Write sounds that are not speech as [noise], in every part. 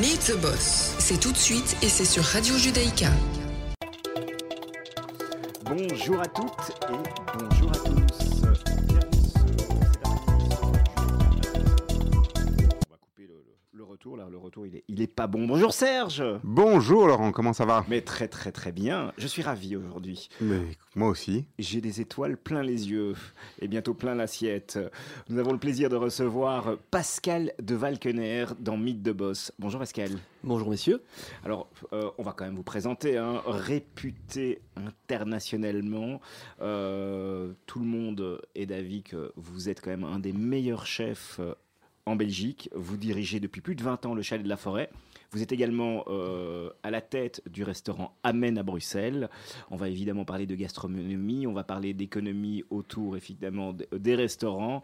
Meet the Boss, c'est tout de suite et c'est sur Radio Judaïka. Bonjour à toutes et bonjour à tous. Retour est, il est pas bon. Bonjour Serge Bonjour Laurent, comment ça va? Mais très très très bien, je suis ravi aujourd'hui. Mais moi aussi. J'ai des étoiles plein les yeux et bientôt plein l'assiette. Nous avons le plaisir de recevoir Pascal de Valkener dans Mythe de Boss. Bonjour Pascal. Bonjour messieurs. Alors, euh, on va quand même vous présenter, hein, réputé internationalement. Euh, tout le monde est d'avis que vous êtes quand même un des meilleurs chefs euh, en Belgique. Vous dirigez depuis plus de 20 ans le Chalet de la Forêt. Vous êtes également euh, à la tête du restaurant Amen à Bruxelles. On va évidemment parler de gastronomie, on va parler d'économie autour évidemment d- des restaurants.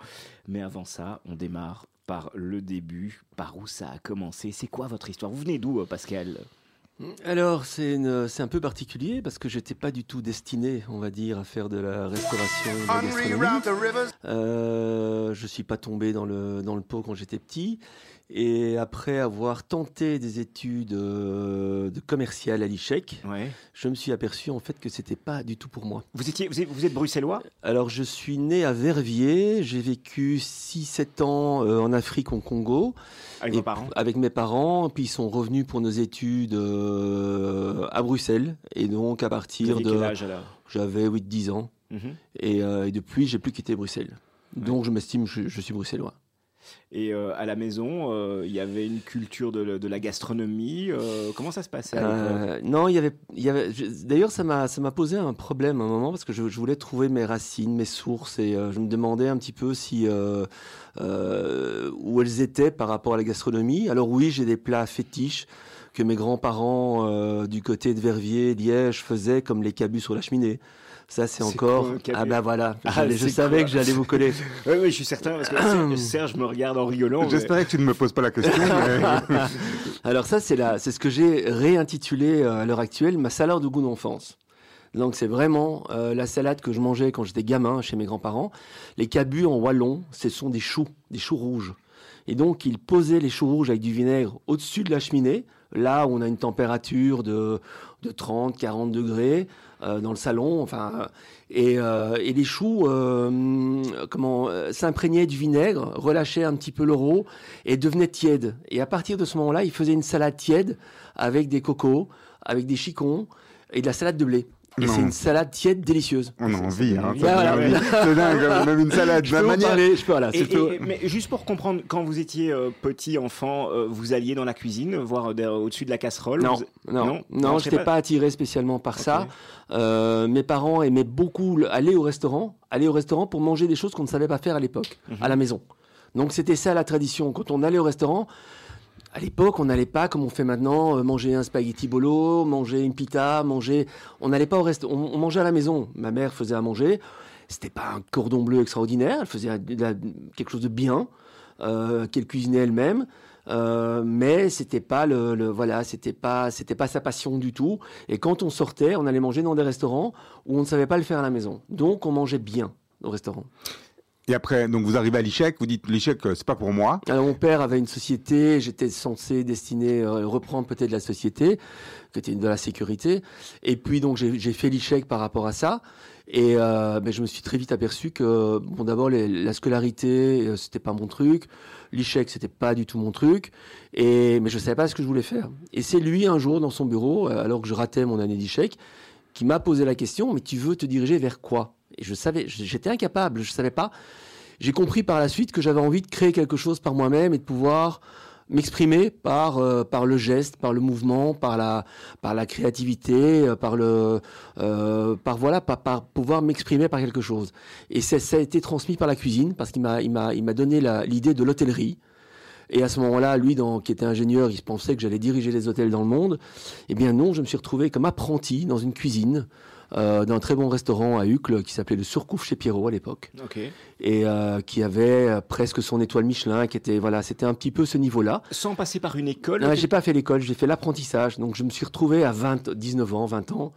Mais avant ça, on démarre par le début, par où ça a commencé. C'est quoi votre histoire? Vous venez d'où, euh, Pascal? Alors c'est un peu particulier parce que j'étais pas du tout destiné, on va dire, à faire de la restauration, de la gastronomie. Euh, je suis pas tombé dans le dans le pot quand j'étais petit et après avoir tenté des études euh, de commercial à l'ICHEC, Ouais. je me suis aperçu en fait que c'était pas du tout pour moi. Vous étiez, vous êtes, vous êtes bruxellois? Alors je suis né à Verviers, j'ai vécu 6-7 ans euh, en Afrique, au Congo. avec vos parents? Avec mes parents, puis ils sont revenus pour nos études euh, à Bruxelles. Et donc à partir de... quel âge alors? J'avais 8-10 ans. Mhm. Et, euh, et depuis, j'ai plus quitté Bruxelles. Donc je m'estime, je, je suis bruxellois. Et euh, à la maison, euh, il y avait une culture de, la gastronomie. euh, comment ça se passait non, il y avait, D'ailleurs, ça m'a, posé un problème à un moment parce que je, je voulais trouver mes racines, mes sources, et je me demandais un petit peu si où elles étaient par rapport à la gastronomie. Alors oui, j'ai des plats fétiches que mes grands-parents du côté de Verviers, Liège faisaient, comme les cabus sur la cheminée. Ça, c'est encore. ah ben voilà. Ah, je savais que j'allais vous coller. [laughs] Oui, oui, je suis certain parce que [clears throat] Serge, Serge me regarde en rigolant. mais- J'espérais que tu ne me poses pas la question. mais- [laughs] Alors ça, c'est ce que j'ai réintitulé euh, à l'heure actuelle ma salade de goût d'enfance. Donc c'est vraiment euh, la salade que je mangeais quand j'étais gamin chez mes grands-parents. Les cabus en wallon, ce sont des choux, des choux rouges. Et donc ils posaient les choux rouges avec du vinaigre au-dessus de la cheminée, là où on a une température de, de 30, 40 degrés dans le salon. Enfin, euh, et, euh, et les choux euh, comment euh, s'imprégnaient du vinaigre, relâchaient un petit peu l'euro et devenaient tièdes. Et à partir de ce moment-là, ils faisaient une salade tiède avec des cocos, avec des chicons et de la salade de blé. Et c'est une salade tiède délicieuse. On a envie, hein. Ça voilà. C'est dingue, même une salade. Je de peux manière. parler, je peux, voilà, Et- c'est tout. et- mais juste pour comprendre, quand vous étiez euh, petit enfant, euh, vous alliez dans la cuisine, voir euh, au-dessus de la casserole Non, vous- non, non, non, non, je n'étais pas. pas attiré spécialement par ça. Euh, mes parents aimaient beaucoup le- aller au restaurant, aller au restaurant pour manger des choses qu'on ne savait pas faire à l'époque, Mhm. à la maison. Donc c'était ça la tradition. Quand on allait au restaurant, à l'époque, on n'allait pas comme on fait maintenant, euh, manger un spaghetti bolo, manger une pita, manger. On n'allait pas au restaurant, on, mangeait à la maison. Ma mère faisait à manger. C'était pas un cordon bleu extraordinaire. Elle faisait quelque chose de bien, euh, qu'elle cuisinait elle-même. Euh, mais c'était pas le, le- voilà, c'était pas, c'était pas sa passion du tout. Et quand on sortait, on allait manger dans des restaurants où on ne savait pas le faire à la maison. Donc on mangeait bien au restaurant. Et après, donc vous arrivez à l'ICHEC, vous dites l'ICHEC, euh, c'est pas pour moi. Alors mon père avait une société, j'étais censé destiner euh, reprendre peut-être la société, qui était de la sécurité. Et puis donc j'ai fait l'échec par rapport à ça. Et euh, je me suis très vite aperçu que bon d'abord la scolarité euh, c'était pas mon truc, l'échec c'était pas du tout mon truc. Et mais je savais pas ce que je voulais faire. Et c'est lui un jour dans son bureau, euh, alors que je ratais mon année d'échec, qui m'a posé la question mais tu veux te diriger vers quoi? Et je savais, j'étais incapable, je savais pas. J'ai compris par la suite que j'avais envie de créer quelque chose par moi-même et de pouvoir m'exprimer par euh, par le geste, par le mouvement, par la par la créativité, euh, par le euh, par voilà par, pouvoir m'exprimer par quelque chose. Et ça, a été transmis par la cuisine parce qu'il m'a il m'a il m'a donné l'idée de l'hôtellerie. Et à ce moment-là, lui, qui était ingénieur, il pensait que j'allais diriger les hôtels dans le monde. Eh bien non, je me suis retrouvé comme apprenti dans une cuisine euh, d'un très bon restaurant à Uccle qui s'appelait le Surcouf chez Pierrot à l'époque et euh, qui avait euh, presque son étoile Michelin, qui était voilà, c'était un petit peu ce niveau-là. Sans passer par une école. Non, j'ai pas fait l'école, j'ai fait l'apprentissage. Donc je me suis retrouvé à 20, 19 ans, 20 ans,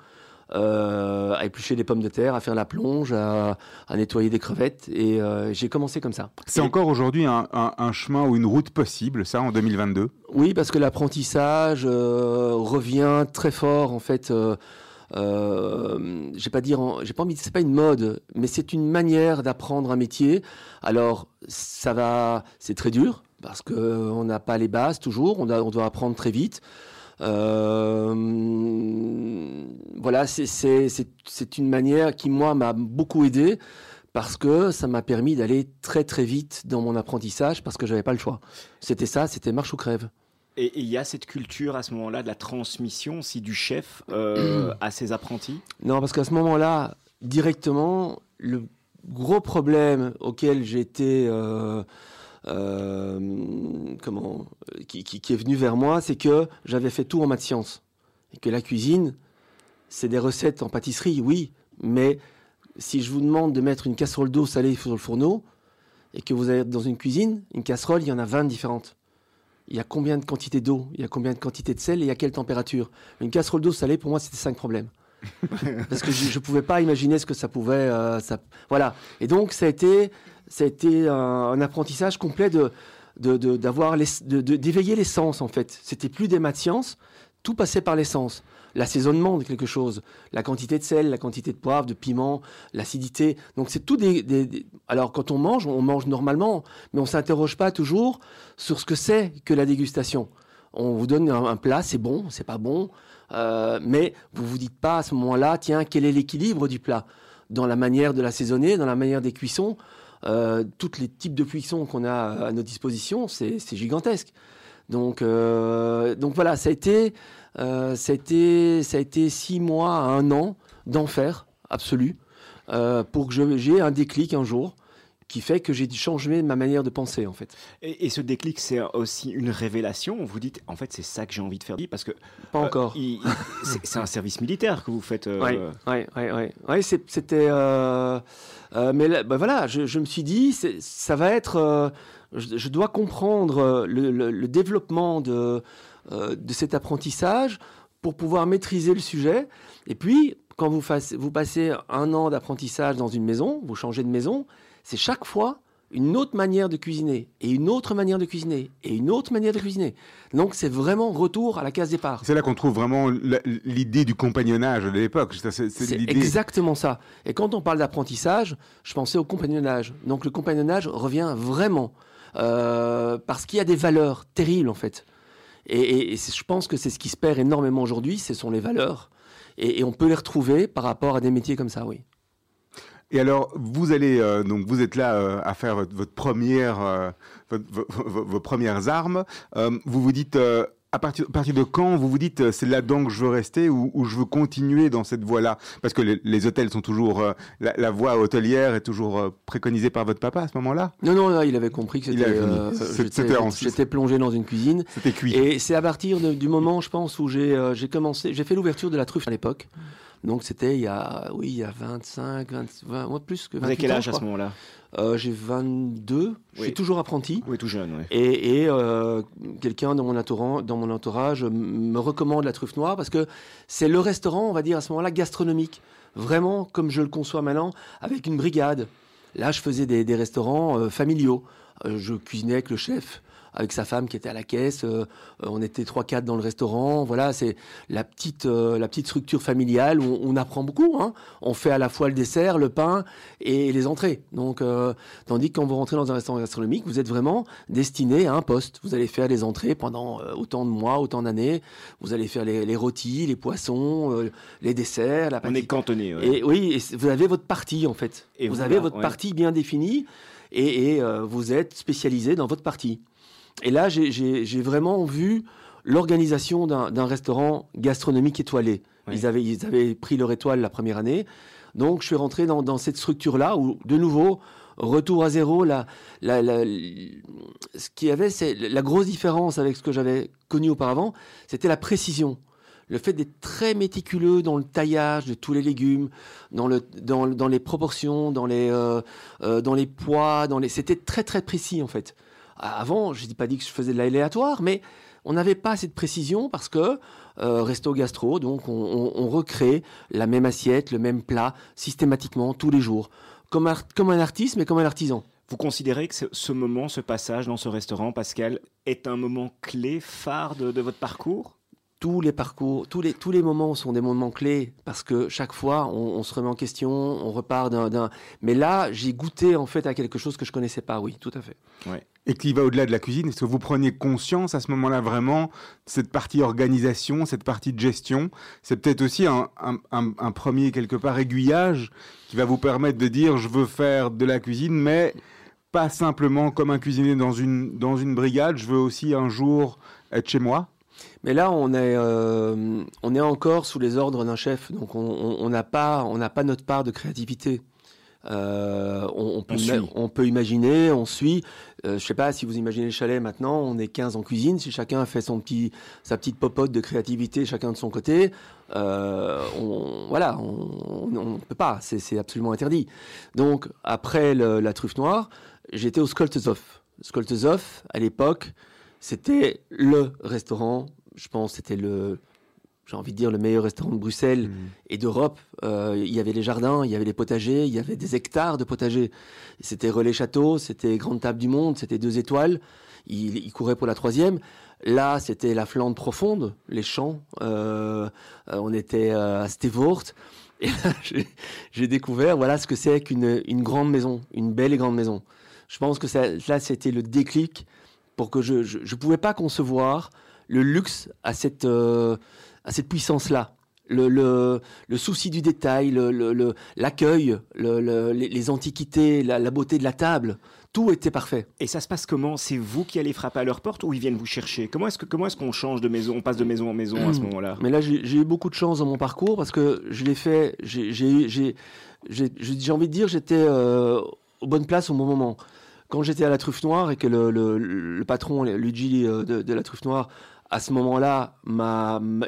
euh, à éplucher des pommes de terre, à faire la plonge, à, à nettoyer des crevettes. Et euh, j'ai commencé comme ça. C'est Et- encore aujourd'hui un, un- un chemin ou une route possible, ça, en 2022 Oui, parce que l'apprentissage euh, revient très fort en fait. Euh, j'ai pas dire, en- j'ai pas envie, c'est pas une mode, mais c'est une manière d'apprendre un métier. Alors ça va, c'est très dur parce que on n'a pas les bases toujours, on, doit- apprendre très vite. Euh, voilà, c'est- c'est une manière qui moi m'a beaucoup aidé parce que ça m'a permis d'aller très très vite dans mon apprentissage parce que j'avais pas le choix. C'était ça, c'était marche ou crève. Et il y a cette culture à ce moment-là de la transmission, si du chef euh, [clears throat] à ses apprentis? Non, parce qu'à ce moment-là, directement, le gros problème auquel j'étais, euh, euh, comment, qui, qui- qui est venu vers moi, c'est que j'avais fait tout en maths sciences et que la cuisine, c'est des recettes en pâtisserie, oui, mais si je vous demande de mettre une casserole d'eau salée sur le fourneau et que vous êtes dans une cuisine, une casserole, il y en a 20 différentes. Il y a combien de quantités d'eau? Il y a combien de quantités de sel? Et à quelle température? Une casserole d'eau salée, pour moi, c'était cinq problèmes. [laughs] Parce que je ne pouvais pas imaginer ce que ça pouvait. euh, ça, voilà. Et donc, ça a été, ça a été un, un apprentissage complet de, de, de- d'avoir les- de- de- d'éveiller les sens, en fait. C'était plus des maths sciences, tout passait par les sens. L'assaisonnement de quelque chose, la quantité de sel, la quantité de poivre, de piment, l'acidité. Donc, c'est tout des, Alors, quand on mange, on mange normalement, mais on s'interroge pas toujours sur ce que c'est que la dégustation. On vous donne un, plat, c'est bon, c'est pas bon, euh, mais vous vous dites pas à ce moment-là, tiens, quel est l'équilibre du plat? Dans la manière de l'assaisonner, dans la manière des cuissons. Euh, tous les types de cuissons qu'on a à notre disposition, c'est c'est gigantesque. Donc, euh, donc voilà, ça a été, euh, ça a été, ça a été six mois à un an d'enfer absolu euh, pour que j'ai un déclic un jour qui fait que j'ai changé ma manière de penser en fait. Et, et ce déclic, c'est aussi une révélation. Vous dites, en fait, c'est ça que j'ai envie de faire. Parce que Pas euh, encore. [laughs] c'est un service militaire que vous faites. euh, Oui, ouais, ouais, ouais. C'était. euh, mais là, bah voilà, je, je me suis dit, ça va être. Je, je dois comprendre euh, le, le- le développement de, euh, de cet apprentissage pour pouvoir maîtriser le sujet. Et puis, quand vous, passez un an d'apprentissage dans une maison, vous changez de maison, c'est chaque fois une autre manière de cuisiner, et une autre manière de cuisiner, et une autre manière de cuisiner. Donc, c'est vraiment retour à la case départ. C'est là qu'on trouve vraiment l'idée du compagnonnage de l'époque. C'est- exactement ça. Et quand on parle d'apprentissage, je pensais au compagnonnage. Donc le compagnonnage revient vraiment euh, parce qu'il y a des valeurs terribles en fait. Et, je pense que c'est ce qui se perd énormément aujourd'hui, ce sont les valeurs. Et, on peut les retrouver par rapport à des métiers comme ça, oui. Et alors, vous allez euh, donc vous êtes là euh, à faire votre, première, vos, premières armes. Vous vous dites à partir, à partir de quand vous vous dites euh, c'est là-dedans que je veux rester ou, ou je veux continuer dans cette voie-là? Parce que les, les hôtels sont toujours euh, la, la voie hôtelière est toujours euh, préconisée par votre papa à ce moment-là? Non, non, là, il avait compris que c'était, euh, C'était- j'étais- plongé dans une cuisine. C'était cuit. Et c'est à partir de- du moment, je pense, où j'ai commencé, j'ai fait l'ouverture de la truffe à l'époque. Donc c'était il y a, oui, il y a 25, 20, 20 ouais, plus que 28 Vous avez quel ans, âge je à ce moment-là? Euh, J'ai 22, je Oui. suis toujours apprenti. Oui, tout jeune, oui. Et, et, euh, quelqu'un dans mon entourage, dans mon entourage m- me recommande la truffe noire parce que c'est le restaurant, on va dire à ce moment-là, gastronomique. Vraiment comme je le conçois maintenant, avec une brigade. Là, je faisais des, des restaurants euh, familiaux. Je cuisinais avec le chef, avec sa femme qui était à la caisse. Euh, on était trois quatre dans le restaurant. Voilà, c'est la petite euh, la petite structure familiale où on, on apprend beaucoup. Hein. On fait à la fois le dessert, le pain et les entrées. Donc, euh, tandis que quand vous rentrez dans un restaurant gastronomique, vous êtes vraiment destiné à un poste. Vous allez faire les entrées pendant autant de mois, autant d'années. Vous allez faire les, les rôtis, les poissons, les desserts, la On pâtisserie. est cantonné. ouais. Et oui, et vous avez votre partie en fait. Et vous avez votre ouais. partie bien définie et, et, euh, vous êtes spécialisé dans votre partie. Et là, j'ai- vraiment vu l'organisation d'un restaurant gastronomique étoilé. Oui. Ils, avaient, ils avaient pris leur étoile la première année. Donc, je suis rentré dans, dans cette structure-là où, de nouveau, retour à zéro. La, la, la- ce qu'il y avait, c'est la grosse différence avec ce que j'avais connu auparavant, c'était la précision. Le fait d'être très méticuleux dans le taillage de tous les légumes, dans, le, dans, dans les proportions, dans les, euh, euh, dans les poids, dans les... c'était très très précis en fait. Avant, je n'ai pas dit que je faisais de l'aléatoire, mais on n'avait pas assez de précision parce que euh, resto gastro, donc on, recrée la même assiette, le même plat systématiquement tous les jours, comme, comme un artiste mais comme un artisan. Vous considérez que ce moment, ce passage dans ce restaurant, Pascal, est un moment clé, phare de votre parcours? Tous les parcours, tous les, tous les moments sont des moments clés parce que chaque fois, on, se remet en question, on repart d'un. Mais là, j'ai goûté en fait à quelque chose que je connaissais pas, oui, tout à fait. Et qui va au-delà de la cuisine, est-ce que vous preniez conscience à ce moment-là vraiment cette partie organisation, cette partie de gestion? C'est peut-être aussi un, un, premier, quelque part, aiguillage qui va vous permettre de dire je veux faire de la cuisine, mais pas simplement comme un cuisinier dans une, dans une brigade, je veux aussi un jour être chez moi mais là, on est, euh, on est encore sous les ordres d'un chef, donc on n'a pas, on pas notre part de créativité. Euh, on, peut, on, peut, imaginer, on suit. Euh, je sais pas si vous imaginez le chalet maintenant, on est 15 en cuisine. Si chacun fait son petit, sa petite popote de créativité, chacun de son côté, on, voilà, on ne peut pas. C'est absolument interdit. Donc après la truffe noire, j'étais au Skoltezov. Skoltezov, à l'époque, c'était le restaurant, je pense, c'était le, j'ai envie de dire, le meilleur restaurant de Bruxelles mmh. et d'Europe. Euh, il y avait les jardins, il y avait les potagers, il y avait des hectares de potagers. C'était Relais Château, c'était Grande Table du Monde, c'était deux étoiles. Il, courait pour la troisième. Là, c'était la Flandre profonde, les champs. Euh, euh, on était à Stevoort. Et là, [laughs] j'ai découvert voilà ce que c'est qu'une une grande maison, une belle et grande maison. Je pense que ça, là, c'était le déclic pour que je ne pouvais pas concevoir le luxe à cette, euh, à cette puissance-là. Le, le, le, souci du détail, l'accueil, le, les, antiquités, la, beauté de la table, tout était parfait. Et ça se passe comment? C'est vous qui allez frapper à leur porte ou ils viennent vous chercher? Comment est-ce qu'on est qu'on change de maison On passe de maison en maison à ce moment-là? Mais là, j'ai eu beaucoup de chance dans mon parcours parce que je l'ai fait. J'ai envie de dire, j'étais euh, aux bonnes places au bon moment quand j'étais à la truffe noire et que le, le, patron, Luigi euh, de, la truffe noire, à ce moment-là,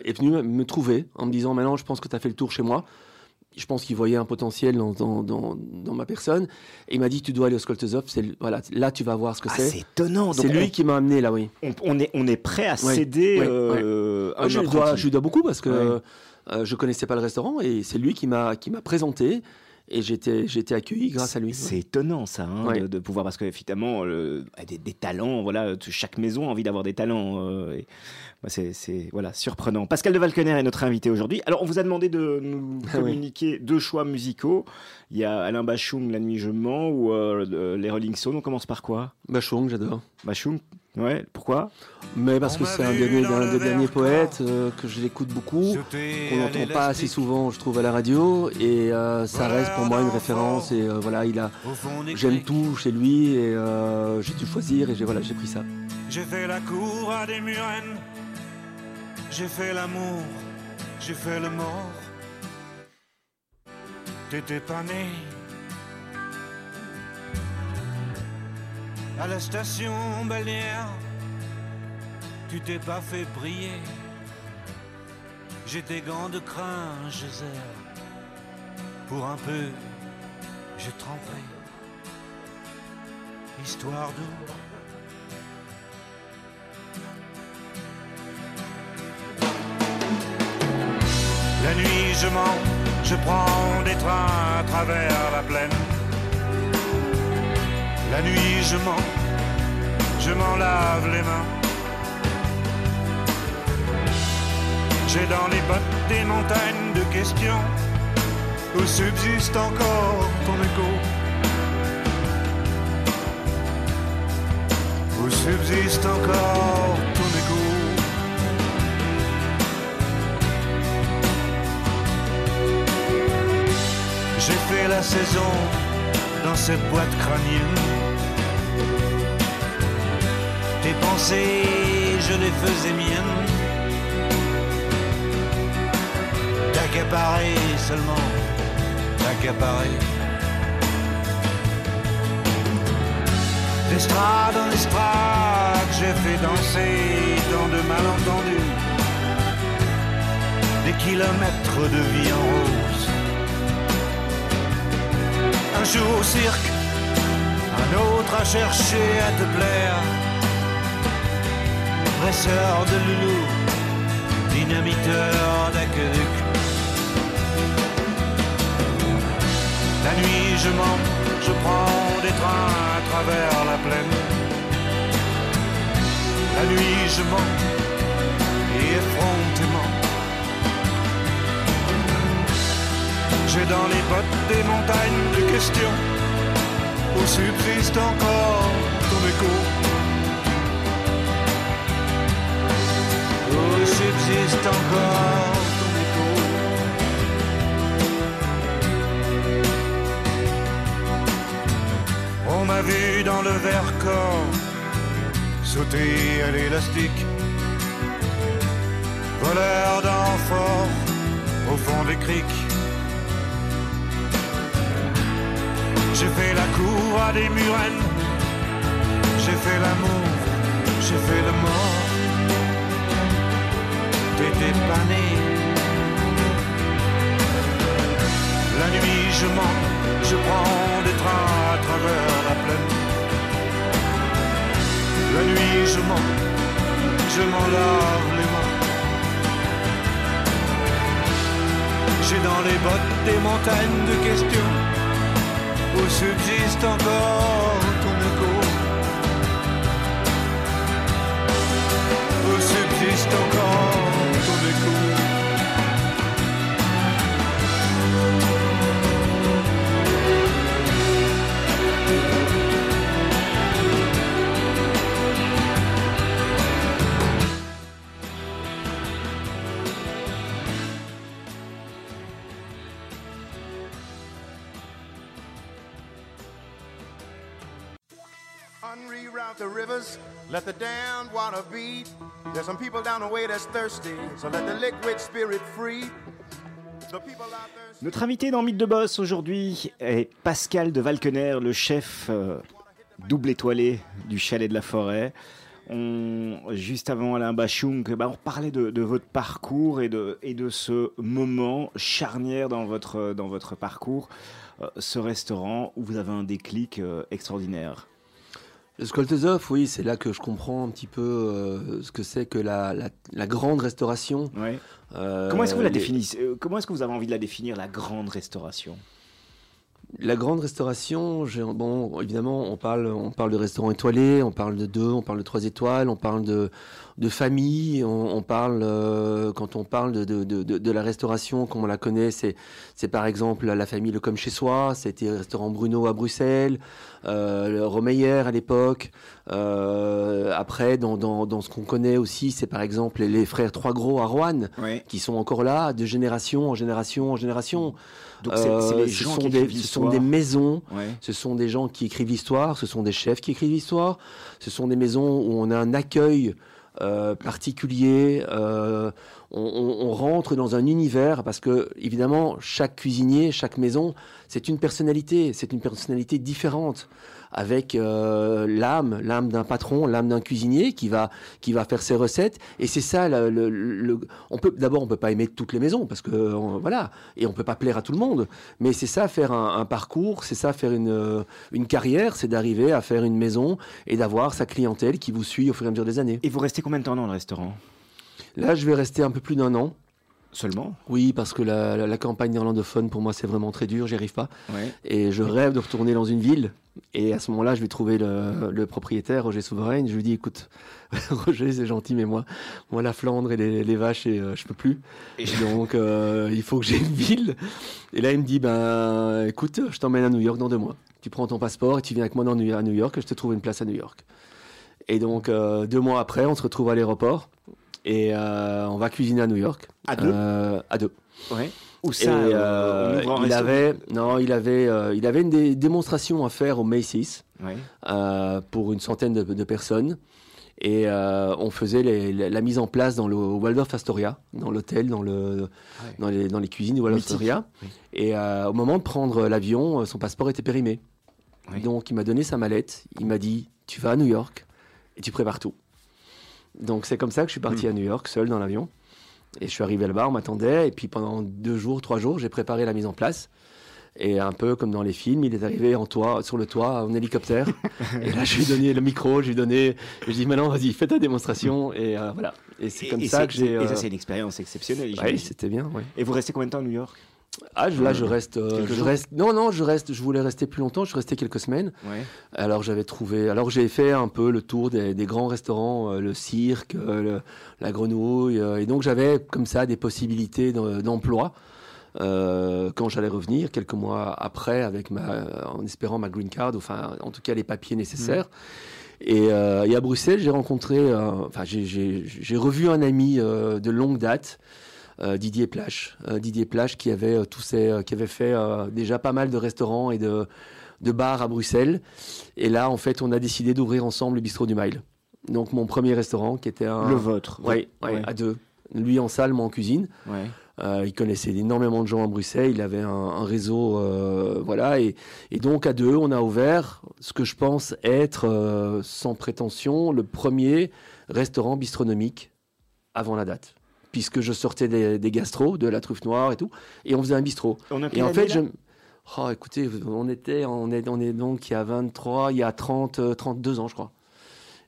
est venu me trouver en me disant Maintenant, je pense que tu as fait le tour chez moi. Je pense qu'il voyait un potentiel dans, dans, dans, ma personne. Et il m'a dit Tu dois aller au Skoltezov. Voilà, là, tu vas voir ce que ah, c'est. C'est étonnant. C'est lui qui m'a amené là, oui. On, est, on est prêt à céder. Euh, je, lui dois, je, lui dois, beaucoup parce que euh, je connaissais pas le restaurant et c'est lui qui m'a présenté et j'étais j'étais accueilli grâce à lui. C'est étonnant ça, hein, de, pouvoir parce qu'effectivement des, des, talents, voilà, chaque maison a envie d'avoir des talents. Euh, bah, c'est voilà surprenant. Pascal de Valkener est notre invité aujourd'hui. Alors on vous a demandé de nous ah communiquer deux choix musicaux. Il y a Alain Bachung, La nuit je mens ou euh, les Rolling Stones. On commence par quoi? Bachung, j'adore. Bachung, Ouais, pourquoi? Mais parce que c'est un, des derniers poètes, euh, que je l'écoute beaucoup, qu'on n'entend pas assez souvent, je trouve, à la radio, et euh, ça reste pour moi une référence. Et euh, voilà, il a, j'aime tout chez lui, et j'ai dû choisir, et j'ai voilà, j'ai pris ça. J'ai fait la cour à des murennes, j'ai fait l'amour, j'ai fait le mort. T'étais pas né à la station balnéaire, tu t'es pas fait briller. J'ai des gants de crin, je Pour un peu, je trempé. Histoire d'eau. La nuit, je mens, je prends des trains à travers la plaine. La nuit je mens, je m'en lave les mains. J'ai dans les bottes des montagnes de questions où subsiste encore ton écho? Où subsiste encore J'ai fait la saison dans cette boîte crânienne tes pensées, je les faisais miennes. T'accaparer seulement, t'accaparer. D'estrade en estrade, j'ai fait danser dans de malentendus. Des kilomètres de vie en rose. Un jour au cirque, un autre à chercher à te plaire dresseur de loulou, dynamiteur d'aqueduc. La nuit je mens, je prends des trains à travers la plaine. La nuit je mens, et effrontément. Dans les bottes des montagnes de questions où subsiste encore ton écho. Où subsiste encore ton écho. On m'a vu dans le verre corps sauter à l'élastique. Voleur d'enfort au fond des criques. J'ai fait la cour à des murennes. J'ai fait l'amour, j'ai fait le mort. T'étais pas. La nuit je mens, je prends des trains à travers la plaine. La nuit je mens, je m'en lave les mains. J'ai dans les bottes des montagnes de questions où subsiste encore ton écho. Où subsiste encore ton écho. Let the damned water beat. There's some people down the way that's thirsty, so let the liquid spirit free. The people out there. Notre invité dans Mythe de Boss aujourd'hui est Pascal de Valkener, le chef euh, double étoilé du chalet de la forêt. Juste avant Alain Bachung, bah, on parlait de, votre parcours et de, ce moment charnière dans votre, dans votre parcours, euh, ce restaurant où vous avez un déclic euh, extraordinaire. Le Skoltezov, oui, c'est là que je comprends un petit peu euh, ce que c'est que la, la- la grande restauration. Ouais. Euh, Comment est-ce que vous la les- définissez euh, Comment est-ce que vous avez envie de la définir, la grande restauration? La grande restauration, bon, évidemment, on parle, on parle de restaurant étoilé, on parle de deux, on parle de trois étoiles, on parle de, de famille, on, on parle, euh, quand on parle de, de, de, de- de la restauration, comme on la connaît, c'est, c'est par exemple la famille Le Comme Chez Soi, c'était le restaurant Bruno à Bruxelles, euh, le Romeyer à l'époque. Euh, après, dans, dans, dans ce qu'on connaît aussi, c'est par exemple les, les frères Trois Gros à Rouen, qui sont encore là, de génération en génération en génération. Donc c'est ce sont qui des, écrivent ce sont l'histoire. des maisons, Ouais. ce sont des gens qui écrivent l'histoire, ce sont des chefs qui écrivent l'histoire, ce sont des maisons où on a un accueil euh, particulier, euh, on, on- on rentre dans un univers parce que évidemment chaque cuisinier, chaque maison, c'est une personnalité, c'est une personnalité différente avec euh, l'âme, l'âme d'un patron, l'âme d'un cuisinier qui va qui va faire ses recettes. Et c'est ça le, le- le- on peut d'abord on peut pas aimer toutes les maisons parce que on- voilà. Et on peut pas plaire à tout le monde. Mais c'est ça faire un, un parcours c'est ça faire une une carrière c'est d'arriver à faire une maison et d'avoir sa clientèle qui vous suit au fur et à mesure des années. Et vous restez combien de temps dans le restaurant? Là je vais rester un peu plus d'un an Seulement oui parce que la, la- la campagne néerlandophone pour moi c'est vraiment très dur j'y arrive pas Ouais. et je rêve de retourner dans une ville. Et à ce moment-là, je vais trouver le, le propriétaire, Roger Souverain. Je lui dis, écoute, [laughs] Roger, c'est gentil, mais moi, moi, la Flandre et les, les vaches, et, euh, je peux plus. Et Donc, euh, il faut que j'ai une ville. Et là, il me dit, ben, écoute, je t'emmène à New York dans deux mois. Tu prends ton passeport et tu viens avec moi dans à New York et je te trouve une place à New York. Et donc, euh, deux mois après, on se retrouve à l'aéroport et euh, on va cuisiner à New York. À deux Euh, À deux. Ouais. Et, ça euh, on il avait, non, il avait, euh, il avait une dé- démonstration à faire au Macy's Ouais. euh, pour une centaine de, de personnes. Et on faisait les- la, la mise en place dans le Waldorf Astoria, dans l'hôtel, dans, le, dans, les, dans les cuisines du Waldorf. Astoria. Oui. Et au moment de prendre l'avion, son passeport était périmé. Oui. Donc il m'a donné sa mallette, il m'a dit Tu vas à New York et tu prépares tout. Donc c'est comme ça que je suis Hmm. parti à New York, seul dans l'avion. Et je suis arrivé là-bas, on m'attendait. Et puis pendant deux jours, trois jours, j'ai préparé la mise en place. Et un peu comme dans les films, il est arrivé en toit, sur le toit en hélicoptère. et là, je lui ai donné le micro, je lui ai donné, je lui ai dit maintenant, vas-y, fais ta démonstration. Et euh, voilà. Et c'est comme et ça que j'ai. Et ça, euh, c'est une expérience exceptionnelle. j'imagine. c'était bien. ouais. et vous restez combien de temps à New York? Ah, je- là, je reste, euh, je reste. Non, non, je reste. Je voulais rester plus longtemps. Je suis resté quelques semaines. Ouais. Alors j'avais trouvé. Alors j'ai fait un peu le tour des, des grands restaurants, euh, le cirque, euh, le- la grenouille, euh, et donc j'avais comme ça des possibilités d'em- d'emploi euh, quand j'allais revenir quelques mois après, avec ma, en espérant ma green card, enfin en tout cas les papiers nécessaires. Et, euh, et à Bruxelles, j'ai rencontré, euh, enfin j'ai- revu un ami euh, de longue date. Euh, Didier Plage, Euh, Didier qui avait euh, tous ces, qui avait fait déjà pas mal de restaurants et de, de bars à Bruxelles. Et là, en fait, on a décidé d'ouvrir ensemble le bistrot du Mile. Donc, mon premier restaurant qui était un. Le vôtre. Ouais, Ouais. à deux. Lui en salle, moi en cuisine. Ouais. Euh, il connaissait énormément de gens à Bruxelles. Il avait un, un réseau, euh, voilà. Et, et donc à deux, on a ouvert ce que je pense être, euh, sans prétention, le premier restaurant bistronomique avant la date, puisque je sortais des, des gastros, de la truffe noire et tout, et on faisait un bistrot. On a Et en fait, je... Oh, écoutez, on était, on est, on est donc il y a 23, il y a 30, euh, 32 ans, je crois.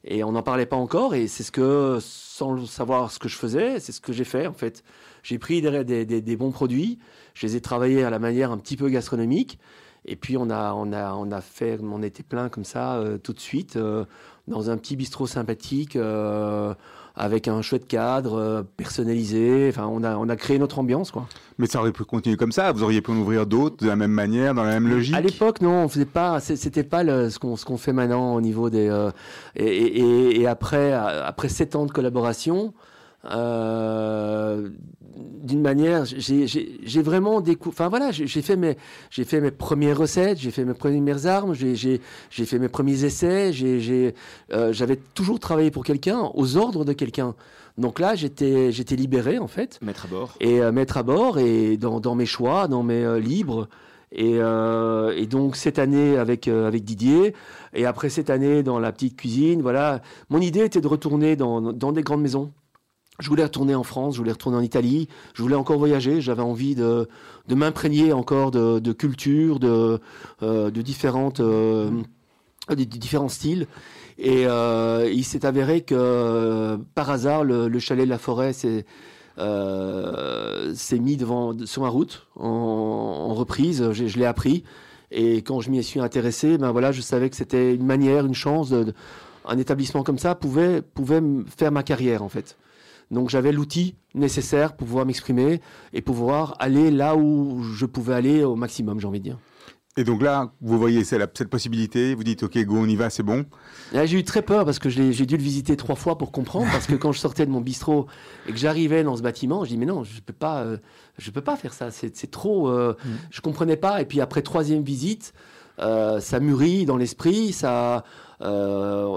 Et on n'en parlait pas encore, et c'est ce que, sans savoir ce que je faisais, c'est ce que j'ai fait, en fait. J'ai pris des, des, des- des bons produits, je les ai travaillés à la manière un petit peu gastronomique, et puis on a, on a, on a fait, on était plein comme ça, euh, tout de suite, euh, dans un petit bistrot sympathique, euh, avec un chouette cadre, euh, personnalisé. Enfin, on a, on a créé notre ambiance, quoi. Mais ça aurait pu continuer comme ça. Vous auriez pu en ouvrir d'autres de la même manière, dans la même logique. À l'époque, non, on faisait pas. C'était pas le- ce qu'on ce qu'on fait maintenant au niveau des. euh, et, et- et- et après, euh, après sept ans de collaboration, euh, d'une manière, j'ai- vraiment découvert. Enfin voilà, j'ai fait mes j'ai fait mes premières recettes, j'ai fait mes premières armes, j'ai fait mes premiers essais. euh, J'avais toujours travaillé pour quelqu'un, aux ordres de quelqu'un. Donc là, j'étais j'étais libéré en fait Mettre à bord. et euh, mettre à bord et dans, dans mes choix, dans mes euh, libres. Et, euh, et donc cette année avec euh, avec Didier et après cette année dans la petite cuisine, voilà, mon idée était de retourner dans, dans des grandes maisons. Je voulais retourner en France, je voulais retourner en Italie, je voulais encore voyager, j'avais envie de, m'imprégner encore de, culture, de, euh, de différentes, euh, différents styles. Et euh, il s'est avéré que par hasard, le, le chalet de la forêt s'est euh, s'est mis devant sur ma route en, reprise. Je, l'ai appris. Et quand je m'y suis intéressé, ben voilà, je savais que c'était une manière, une chance. Un établissement comme ça pouvait, pouvait faire ma carrière, en fait. Donc j'avais l'outil nécessaire pour pouvoir m'exprimer et pouvoir aller là où je pouvais aller au maximum, j'ai envie de dire. Et donc là, vous voyez la- cette possibilité, vous dites, OK, go, on y va, c'est bon. J'ai eu très peur parce que j'ai dû le visiter trois fois pour comprendre. Parce que quand je sortais de mon bistrot et que j'arrivais dans ce bâtiment, je dis mais non, je peux pas, euh, je peux pas faire ça. C'est trop. euh, Je comprenais pas. Et puis après troisième visite, euh, ça mûrit dans l'esprit. Ça,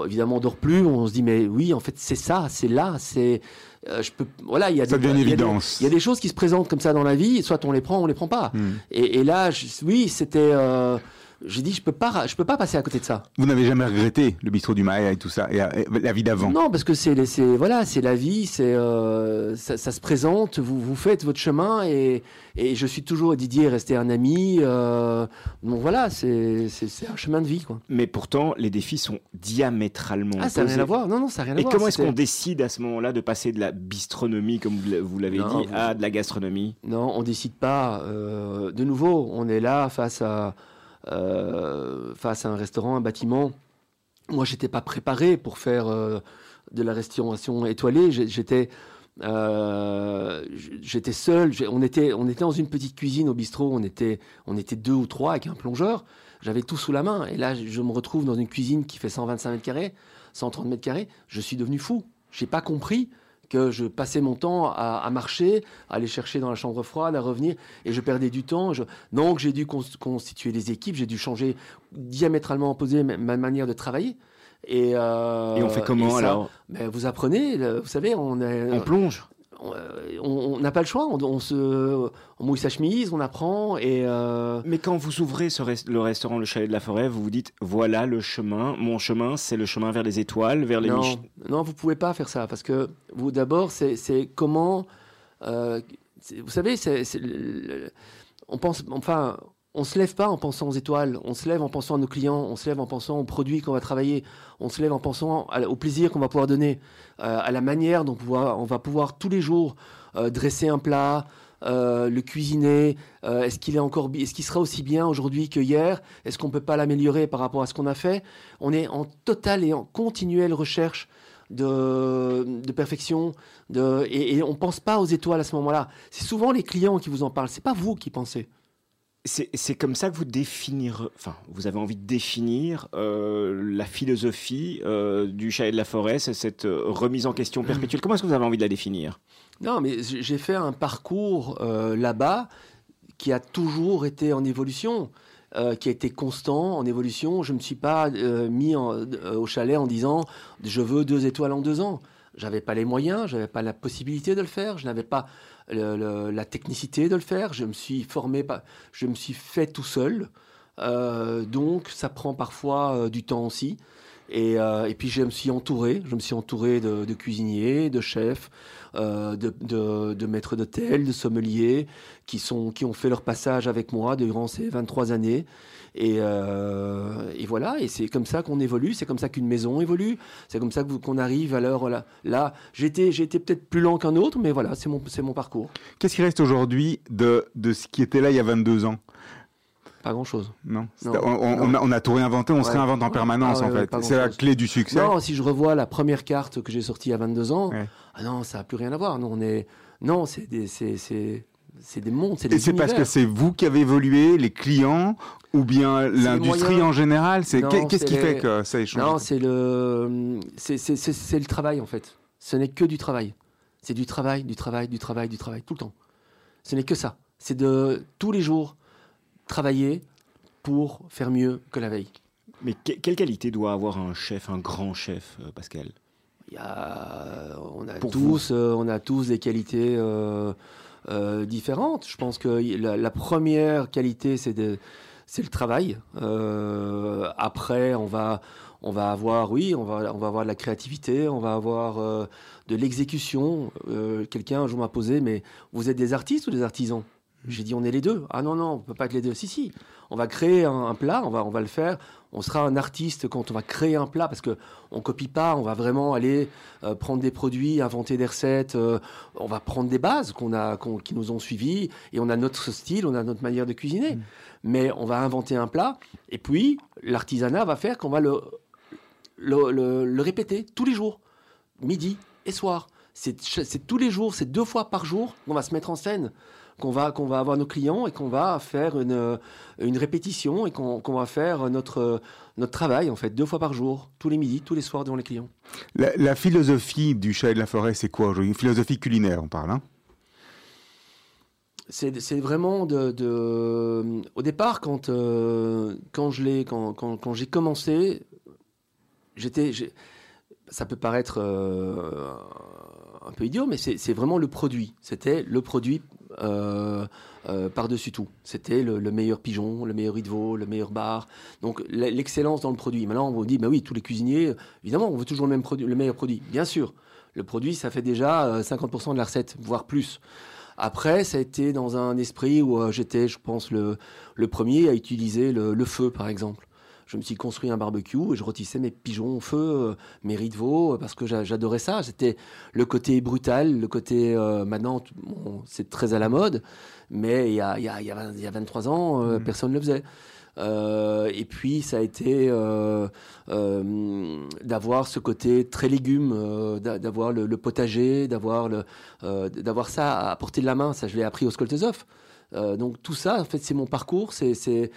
évidemment, on dort plus. On se dit mais oui, en fait, c'est ça, c'est là, c'est. Euh, je peux. Voilà, il y a Ça des- devient une il y a des- évidence. Il y a des choses qui se présentent comme ça dans la vie. Soit on les prend, on les prend pas. Hmm. Et, et là, je- oui, c'était. euh, j'ai dit je peux pas, je peux pas passer à côté de ça. Vous n'avez jamais regretté le bistrot du Maïa et tout ça, et, et la vie d'avant? Non, parce que c'est voilà, c'est la vie, c'est euh, ça, ça se présente. Vous vous faites votre chemin et, et je suis toujours Didier est resté un ami. euh, donc voilà, c'est un chemin de vie quoi. Mais pourtant, les défis sont diamétralement Ah, ça n'a rien à voir. Non, non, ça n'a rien à Et voir. comment est-ce qu'on décide à ce moment-là de passer de la bistronomie, comme vous l'a- vous l'avez dit, vous- à de la gastronomie? Non, on décide pas. euh, de nouveau, on est là face à euh, face à un restaurant, un bâtiment. Moi, j'étais pas préparé pour faire euh, de la restauration étoilée. J'étais euh, j'étais seul. On était on était dans une petite cuisine au bistrot. On était on était deux ou trois avec un plongeur. J'avais tout sous la main. Et là, je me retrouve dans une cuisine qui fait 125 mètres carrés, 130 mètres carrés. Je suis devenu fou. J'ai pas compris que je passais mon temps à, à marcher, à aller chercher dans la chambre froide, à revenir, et je perdais du temps. Je... Donc j'ai dû cons- constituer les équipes, j'ai dû changer diamétralement opposé ma, ma manière de travailler. Et, euh, Et on fait comment ça, alors? ben, Vous apprenez, vous savez, on est, On plonge on euh, on n'a pas le choix, on, on se, on mouille sa chemise, on apprend, et euh, Mais quand vous ouvrez ce le restaurant Le Chalet de la Forêt, vous vous dites voilà le chemin, mon chemin, c'est le chemin vers les étoiles, vers les non, Mich- non, vous pouvez pas faire ça parce que vous d'abord c'est comment euh, vous savez c'est on pense enfin on se lève pas en pensant aux étoiles, on se lève en pensant à nos clients, on se lève en pensant aux produits qu'on va travailler, on se lève en pensant au plaisir qu'on va pouvoir donner, euh, à la manière dont on va pouvoir tous les jours euh, dresser un plat, euh, le cuisiner. est-ce qu'il est encore, est-ce qu'il sera aussi bien aujourd'hui que hier Est-ce qu'on peut pas l'améliorer par rapport à ce qu'on a fait? On est en totale et en continuelle recherche de, perfection, et, et on pense pas aux étoiles à ce moment-là. C'est souvent les clients qui vous en parlent. C'est pas vous qui pensez. C'est comme ça que vous définir, enfin, vous avez envie de définir euh, la philosophie euh, du chat et de la forêt, cette euh, remise en question perpétuelle. Comment est-ce que vous avez envie de la définir? Non, mais j'ai fait un parcours là-bas qui a toujours été en évolution, qui a été constant en évolution. Je ne me suis pas mis au chalet en disant je veux deux étoiles en deux ans. J'avais pas les moyens, j'avais pas la possibilité de le faire, je n'avais pas la technicité de le faire. Je me suis formé, je me suis fait tout seul. Euh, donc ça prend parfois euh, du temps aussi. Et, euh, et puis je me suis entouré, je me suis entouré de, cuisiniers, de chefs, euh, de, maîtres d'hôtel, de sommeliers, qui, sont, qui ont fait leur passage avec moi durant ces 23 années. Et, euh, et voilà, et c'est comme ça qu'on évolue, c'est comme ça qu'une maison évolue, c'est comme ça qu'on arrive à l'heure là. Là, j'ai été peut-être plus lent qu'un autre, mais voilà, c'est mon, c'est mon parcours. Qu'est-ce qui reste aujourd'hui de, de ce qui était là il y a 22 ans? Pas grand-chose. Non, Non, on, a, on a tout réinventé, on se réinvente en permanence Ah ouais, en fait. C'est la clé du succès. Non, si je revois la première carte que j'ai sortie à 22 ans, ah non, ça n'a plus rien à voir. Non, on est, non, c'est des, c'est, c'est, c'est des mondes, c'est des Et c'est parce que c'est vous qui avez évolué, les clients, ou bien l'industrie en général? C'est Qu'est-ce qui fait que ça échange Non, c'est le, c'est, c'est le travail en fait. Ce n'est que du travail. C'est du travail, du travail, du travail, du travail, tout le temps. Ce n'est que ça. C'est de tous les jours travailler pour faire mieux que la veille. Mais que- quelle qualité doit avoir un chef, un grand chef, euh, Pascal? Il y a, on a Pour tous, euh, on a tous des qualités euh, euh, différentes. Je pense que la, la première qualité, c'est de, c'est le travail. Euh, après, on va, on va avoir, oui, on va, on va avoir de la créativité, on va avoir euh, de l'exécution. Euh, Quelqu'un un jour m'a posé, mais vous êtes des artistes ou des artisans? J'ai dit, on est les deux. Ah non, non, on peut pas être les deux. Si, si. On va créer un, un plat, on va, on va le faire. On sera un artiste quand on va créer un plat parce que on copie pas. On va vraiment aller euh, prendre des produits, inventer des recettes. euh, on va prendre des bases qu'on a, qu'on- qui nous ont suivis et on a notre style, on a notre manière de cuisiner. Mais on va inventer un plat et puis l'artisanat va faire qu'on va le, le, le- le répéter tous les jours, midi et soir. C'est c'est tous les jours, c'est deux fois par jour qu'on va se mettre en scène, qu'on va, qu'on va avoir nos clients et qu'on va faire une, une répétition et qu'on qu'on va faire notre, notre travail, en fait, deux fois par jour, tous les midis, tous les soirs devant les clients. la, la philosophie du chat et de la forêt, c'est quoi aujourd'hui? Une philosophie culinaire, on parle. Hein? C'est vraiment de, de- Au départ, quand, euh, quand je l'ai- quand, quand, quand j'ai commencé, j'étais. j'ai- Ça peut paraître euh, un peu idiot, mais c'est vraiment le produit. C'était le produit euh, euh, par-dessus tout. C'était le, le meilleur pigeon, le meilleur riz de veau, le meilleur bar. Donc l'excellence dans le produit. Maintenant, on vous dit, bah oui, tous les cuisiniers, évidemment, on veut toujours le même produit, le meilleur produit. Bien sûr, le produit, ça fait déjà euh, 50% de la recette, voire plus. Après, ça a été dans un esprit où euh, j'étais, je pense, le, premier à utiliser le feu, par exemple. Je me suis construit un barbecue et je rôtissais mes pigeons au feu, euh, mes riz de veau, euh, parce que j'a- j'adorais ça. C'était le côté brutal, le côté... euh, maintenant, bon, c'est très à la mode, mais il y a, il y a, il y a 20 il y a 23 ans, euh, personne ne le faisait. Euh, et puis, ça a été euh, euh, d'avoir ce côté très légumes, d'a- d'avoir le, le potager, d'avoir le, d'avoir ça à portée de la main. Ça, je l'ai appris au Skoltezov. Donc tout ça, en fait, c'est mon parcours, c'est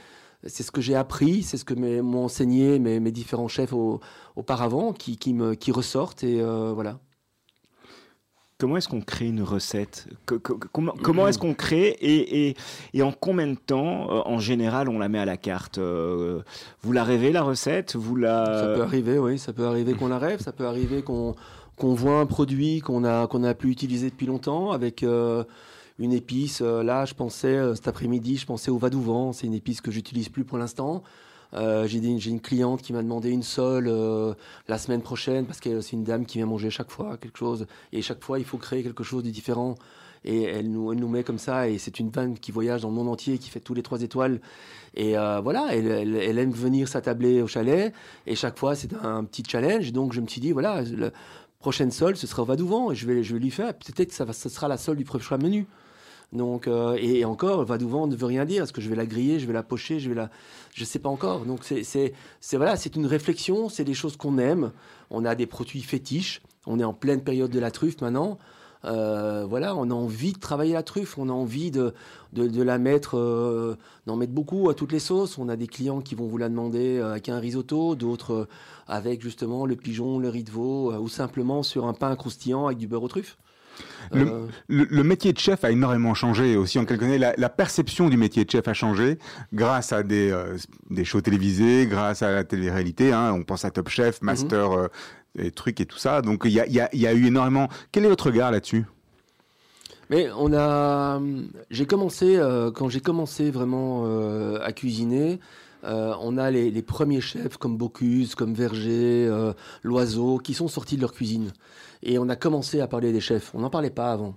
c'est ce que j'ai appris, c'est ce que m'ont enseigné mes, mes différents chefs au- auparavant, qui, qui me qui ressortent et euh, voilà. Comment est-ce qu'on crée une recette? Que- que- Comment, comment est-ce qu'on crée et, et, et en combien de temps, euh, en général, on la met à la carte? Euh, Vous la rêvez, la recette? Vous la... Ça peut arriver, oui, ça peut arriver qu'on la rêve, ça peut arriver qu'on voit un produit qu'on a qu'on a pu utiliser depuis longtemps avec euh, une épice. Euh, là, je pensais euh, cet après-midi, je pensais au Vadouvant. C'est une épice que j'utilise plus pour l'instant. Euh, j'ai une cliente qui m'a demandé une euh, la semaine prochaine parce que c'est une dame qui vient manger chaque fois quelque chose. Et chaque fois, il faut créer quelque chose de différent. Et elle nous, elle nous met comme ça. Et c'est une femme qui voyage dans le monde entier, qui fait tous les trois étoiles. Et voilà, elle, elle- aime venir s'attabler au chalet. Et chaque fois, c'est un petit challenge. Donc, je me suis dit, voilà, la prochaine sol, ce sera au Vadouvant. Et je vais, je vais lui faire. Peut-être que ça va, sera la sol du prochain menu. Donc, euh, et, encore, Vadouvant ne veut rien dire. Est-ce que je vais la griller, je vais la pocher, je vais la. Je sais pas encore. Donc, c'est, c'est, voilà, c'est une réflexion, c'est des choses qu'on aime. On a des produits fétiches. On est en pleine période de la truffe maintenant. Euh, voilà, on a envie de travailler la truffe, on a envie de, de, la mettre, euh, d'en mettre beaucoup à toutes les sauces. On a des clients qui vont vous la demander avec un risotto, d'autres avec justement le pigeon, le riz de veau, ou simplement sur un pain croustillant avec du beurre aux truffes. Le- Euh, Le, le métier de chef a énormément changé aussi en quelques années. La, la perception du métier de chef a changé grâce à des, euh, des shows télévisés, grâce à la télé-réalité. Hein. On pense à Top Chef, Master, euh, et trucs et tout ça. Donc il y a, il y a- il y a eu énormément. Quel est votre regard là-dessus? Mais on a, j'ai commencé quand j'ai commencé vraiment à cuisiner. euh, on a les, les premiers chefs comme Bocuse, comme Verger, euh, Loiseau, qui sont sortis de leur cuisine. Et on a commencé à parler des chefs. On n'en parlait pas avant.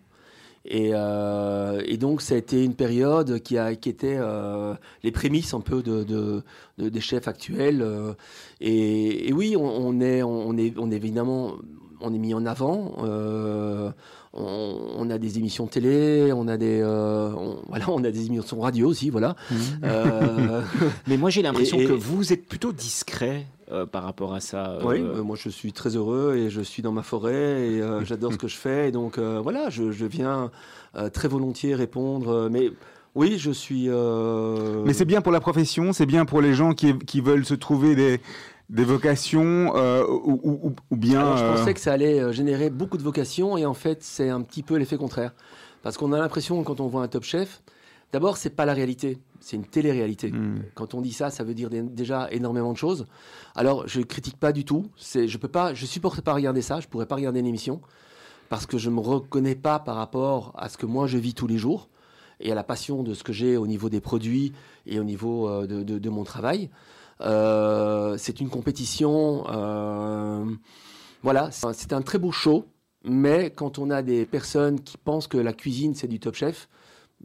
Et, euh, et donc, ça a été une période qui, a, qui était euh, les prémices un peu de, de- de- des chefs actuels. euh. et, et oui, on, on est, on, est, on est évidemment on est mis en avant. on, on a des émissions télé, on a des, on- voilà, on a des émissions radio aussi, voilà. Euh, [laughs] Mais moi j'ai l'impression que vous êtes plutôt discret euh, par rapport à ça. euh, Oui, moi je suis très heureux et je suis dans ma forêt et euh, [laughs] j'adore ce que je fais. Et donc euh, voilà, je, je viens euh, très volontiers répondre. mais oui, je suis. euh, Mais c'est bien pour la profession, c'est bien pour les gens qui, qui veulent se trouver des, des vocations euh, ou, ou- ou- ou bien. Alors, je pensais que ça allait générer beaucoup de vocations et en fait, c'est un petit peu l'effet contraire. Parce qu'on a l'impression, quand on voit un top chef, d'abord, c'est pas la réalité, c'est une télé-réalité. hmm. Quand on dit ça, ça veut dire dé- déjà énormément de choses. Alors, je critique pas du tout. C'est, je peux pas, je supporte pas regarder ça. Je pourrais pas regarder l'émission parce que je me reconnais pas par rapport à ce que moi je vis tous les jours et à la passion de ce que j'ai au niveau des produits et au niveau euh, de, de- de mon travail. Euh, c'est une compétition. euh, voilà, c'est un très beau show. Mais quand on a des personnes qui pensent que la cuisine c'est du top chef,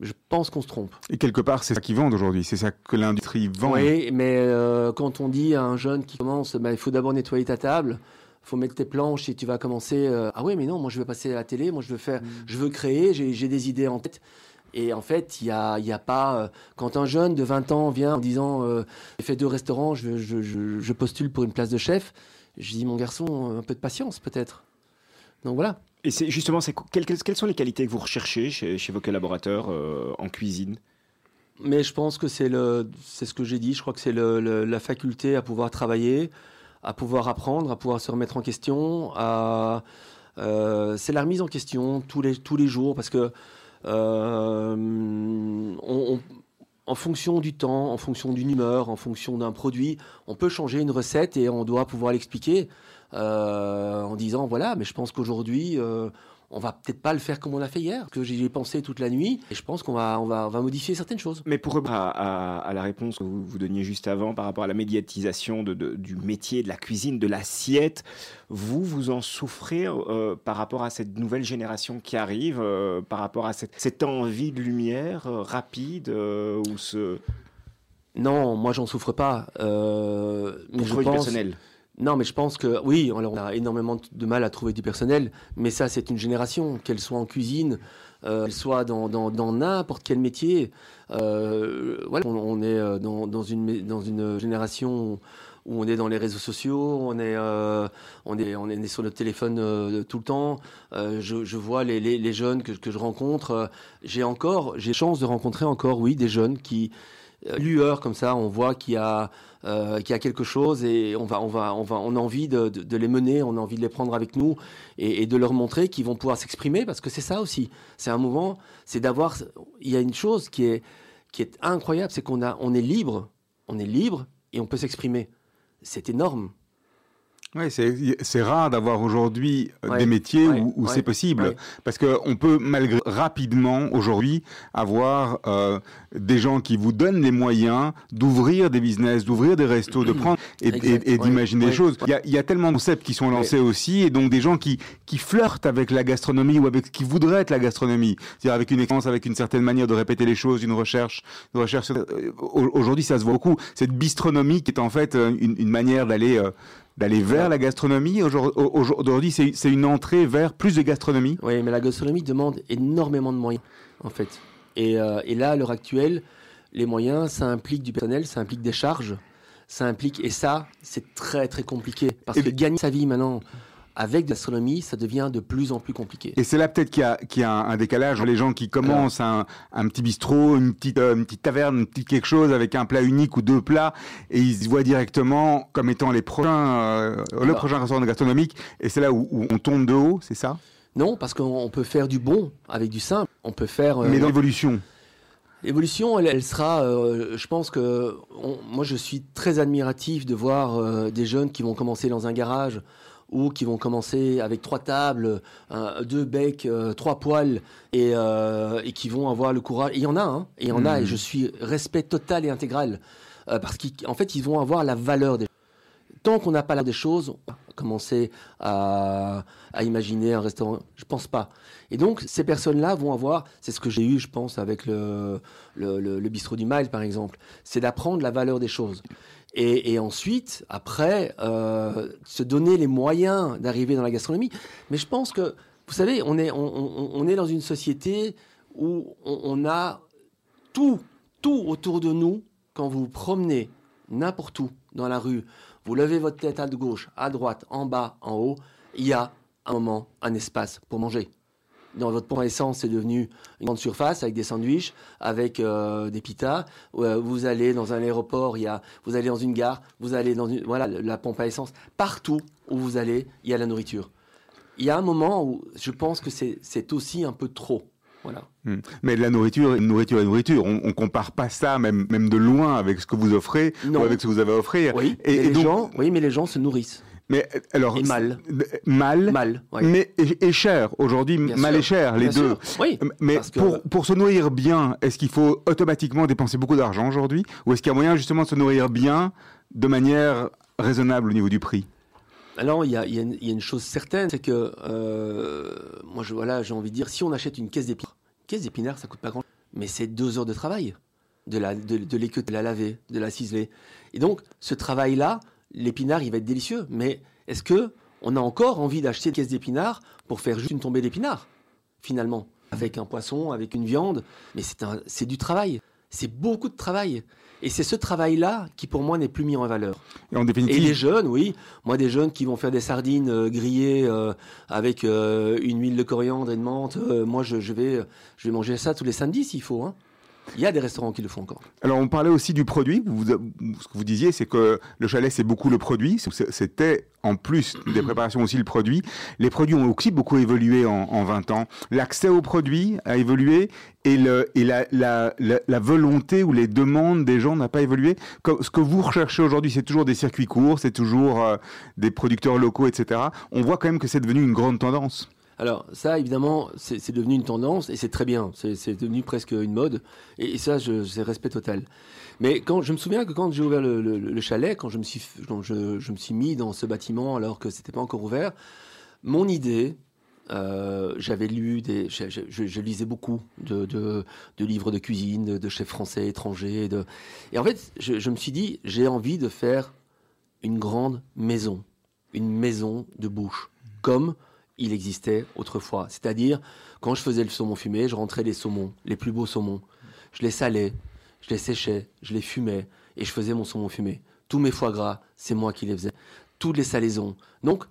je pense qu'on se trompe. Et quelque part, c'est ça qu'ils vendent aujourd'hui, c'est ça que l'industrie vend. Oui, mais euh, quand on dit à un jeune qui commence, bah, il faut d'abord nettoyer ta table, il faut mettre tes planches et tu vas commencer. euh, ah oui, mais non, moi je veux passer à la télé, moi je veux faire, je veux créer, j'ai des idées en tête. Et en fait, il y a, il y a pas. euh, quand un jeune de 20 ans vient en disant euh, j'ai fait deux restaurants, je, je, je, je postule pour une place de chef, je dis mon garçon, un peu de patience peut-être. Donc voilà. Et justement, quelles, sont les qualités que vous recherchez chez, vos collaborateurs euh, en cuisine? Mais je pense que c'est le, c'est ce que j'ai dit. Je crois que c'est la faculté à pouvoir travailler, à pouvoir apprendre, à pouvoir se remettre en question. Euh, c'est la remise en question tous les tous les jours parce que euh, en fonction du temps, en fonction d'une humeur, en fonction d'un produit, on peut changer une recette et on doit pouvoir l'expliquer euh, en disant voilà, mais je pense qu'aujourd'hui. euh, on va peut-être pas le faire comme on l'a fait hier, que j'y ai pensé toute la nuit, et je pense qu'on va, on va, on va modifier certaines choses. Mais pour revenir à, à- à la réponse que vous, vous donniez juste avant par rapport à la médiatisation de- de- du métier, de la cuisine, de l'assiette, vous, vous en souffrez euh, par rapport à cette nouvelle génération qui arrive, euh, par rapport à cette, cette envie de lumière euh, rapide ou ce Non, moi j'en souffre pas. Mais je pense, personnel Non, mais je pense que oui, alors on a énormément de mal à trouver du personnel, mais ça c'est une génération, qu'elle soit en cuisine, euh, qu'elle soit dans dans- dans n'importe quel métier. Euh, voilà, on, est euh, dans, dans une dans une génération où on est dans les réseaux sociaux, on est on est on est sur notre téléphone tout le temps. Je, vois les, les, les jeunes que, que je rencontre. j'ai encore j'ai chance de rencontrer encore oui des jeunes qui lueur comme ça, on voit qu'il y a euh, y a quelque chose et on va, on va, on va, on a envie de, de- les mener, on a envie de les prendre avec nous et, de leur montrer qu'ils vont pouvoir s'exprimer parce que c'est ça aussi. C'est un moment, c'est d'avoir. Il y a une chose qui est qui est incroyable, c'est qu'on on est libre, on est libre et on peut s'exprimer. C'est énorme. Ouais, c'est rare d'avoir aujourd'hui euh, Ouais, des métiers ouais, où, où ouais, c'est possible. Parce qu'on peut malgré rapidement aujourd'hui avoir euh, des gens qui vous donnent les moyens d'ouvrir des business, d'ouvrir des restos, de prendre et, et- et d'imaginer des choses. Il y, y a tellement de concepts qui sont lancés aussi et donc des gens qui, qui flirtent avec la gastronomie ou avec ce qui voudrait être la gastronomie. C'est-à-dire avec une expérience, avec une certaine manière de répéter les choses, une recherche. Une recherche euh, au- aujourd'hui, ça se voit beaucoup. Cette bistronomie qui est en fait euh, une, une manière d'aller... euh, d'aller vers la gastronomie. Aujourd- au- Aujourd'hui, c'est c'est une entrée vers plus de gastronomie. Oui, mais la gastronomie demande énormément de moyens, en fait. Et, euh, et là, à l'heure actuelle, les moyens, ça implique du personnel, ça implique des charges, ça implique, et ça, c'est très très compliqué. Parce Et- que gagner sa vie maintenant avec de la gastronomie, ça devient de plus en plus compliqué. Et c'est là peut-être qu'il y a, qu'il y a un, décalage les gens qui commencent un, un petit bistrot, une petite, euh, une petite taverne, une petite quelque chose avec un plat unique ou deux plats, et ils se voient directement comme étant les prochains, euh, le Alors- prochain restaurant gastronomique. Et c'est là où, où on tombe de haut, c'est ça? Non, parce qu'on on peut faire du bon avec du simple. On peut faire. euh, Mais dans l'évolution. L'évolution, elle, elle sera, euh, je pense que, on- moi je suis très admiratif de voir euh, des jeunes qui vont commencer dans un garage ou qui vont commencer avec trois tables, un- deux becs, euh, trois poils et, euh, et qui vont avoir le courage. Et il y en a, hein, et il y en a, et je suis respect total et intégral euh, parce qu'en fait ils vont avoir la valeur des Tant qu'on n'a pas là des choses, on va commencer à, à imaginer un restaurant. Je pense pas. Et donc, ces personnes-là vont avoir, c'est ce que j'ai eu, je pense, avec le, le, le- le bistrot du Mile, par exemple, c'est d'apprendre la valeur des choses. Et, ensuite, après, euh, se donner les moyens d'arriver dans la gastronomie. Mais je pense que, vous savez, on est, on est dans une société où on, on a tout, tout autour de nous. Quand vous vous promenez n'importe où dans la rue, vous levez votre tête à gauche, à droite, en bas, en haut, il y a un moment, un espace pour manger. Dans votre pompe à essence, c'est devenu une grande surface avec des sandwichs, avec euh, des pitas. Vous allez dans un aéroport, il y a, vous allez dans une gare, vous allez dans une, voilà, la pompe à essence. Partout où vous allez, il y a la nourriture. Il y a un moment où je pense que c'est aussi un peu trop. Voilà. Hmm. Mais de la nourriture, nourriture et nourriture. On, on compare pas ça, même, même de loin, avec ce que vous offrez Non. ou avec ce que vous avez à offrir. Oui, Et- mais et les donc- gens, oui, mais les gens se nourrissent. Mais alors. Et mal. Mal. Mal. ouais. Mais et, et cher. Aujourd'hui, mal sûr, et cher, les bien deux. Oui. Mais que- pour, pour se nourrir bien, est-ce qu'il faut automatiquement dépenser beaucoup d'argent aujourd'hui? Ou est-ce qu'il y a moyen justement de se nourrir bien de manière raisonnable au niveau du prix? Alors, il y y a une- il y a une chose certaine, c'est que euh, moi, je, voilà, j'ai envie de dire, si on achète une caisse d'épinards, une caisse d'épinards, ça coûte pas grand, mais c'est deux heures de travail, de la, de, de la laver, de la ciseler. Et donc, ce travail-là, l'épinard, il va être délicieux. Mais est-ce que on a encore envie d'acheter une caisse d'épinards pour faire juste une tombée d'épinards, finalement, avec un poisson, avec une viande Mais c'est un- c'est du travail. C'est beaucoup de travail. Et c'est ce travail-là qui, pour moi, n'est plus mis en valeur. Et en Et définitive, les jeunes, oui. Moi, des jeunes qui vont faire des sardines euh, grillées euh, avec euh, une huile de coriandre et de menthe. moi, je, je vais, je vais manger ça tous les samedis s'il faut. hein. Il y a des restaurants qui le font encore. alors on parlait aussi du produit. Vous, ce que vous disiez, c'est que le chalet, c'est beaucoup le produit. C'était en plus des préparations aussi le produit. Les produits ont aussi beaucoup évolué en, en 20 ans. L'accès aux produits a évolué et, la, volonté ou les demandes des gens n'a pas évolué. Ce que vous recherchez aujourd'hui, c'est toujours des circuits courts, c'est toujours euh, des producteurs locaux, etc. On voit quand même que c'est devenu une grande tendance. Alors ça, évidemment, c'est devenu une tendance et c'est très bien. C'est devenu presque une mode. Et, ça, c'est respect total. Mais quand je me souviens que quand j'ai ouvert le, le- le chalet, quand je me suis, quand je, me suis mis dans ce bâtiment alors que c'était pas encore ouvert, mon idée, euh, j'avais lu des, je, lisais beaucoup de, livres de cuisine, de, chefs français, étrangers. Et en fait, je me suis dit, j'ai envie de faire une grande maison, une maison de bouche, comme il existait autrefois. C'est-à-dire, quand je faisais le saumon fumé, je rentrais les saumons, les plus beaux saumons. Je les salais, je les séchais, je les fumais et je faisais mon saumon fumé. Tous mes foie gras, c'est moi qui les faisais. Toutes les salaisons. Donc,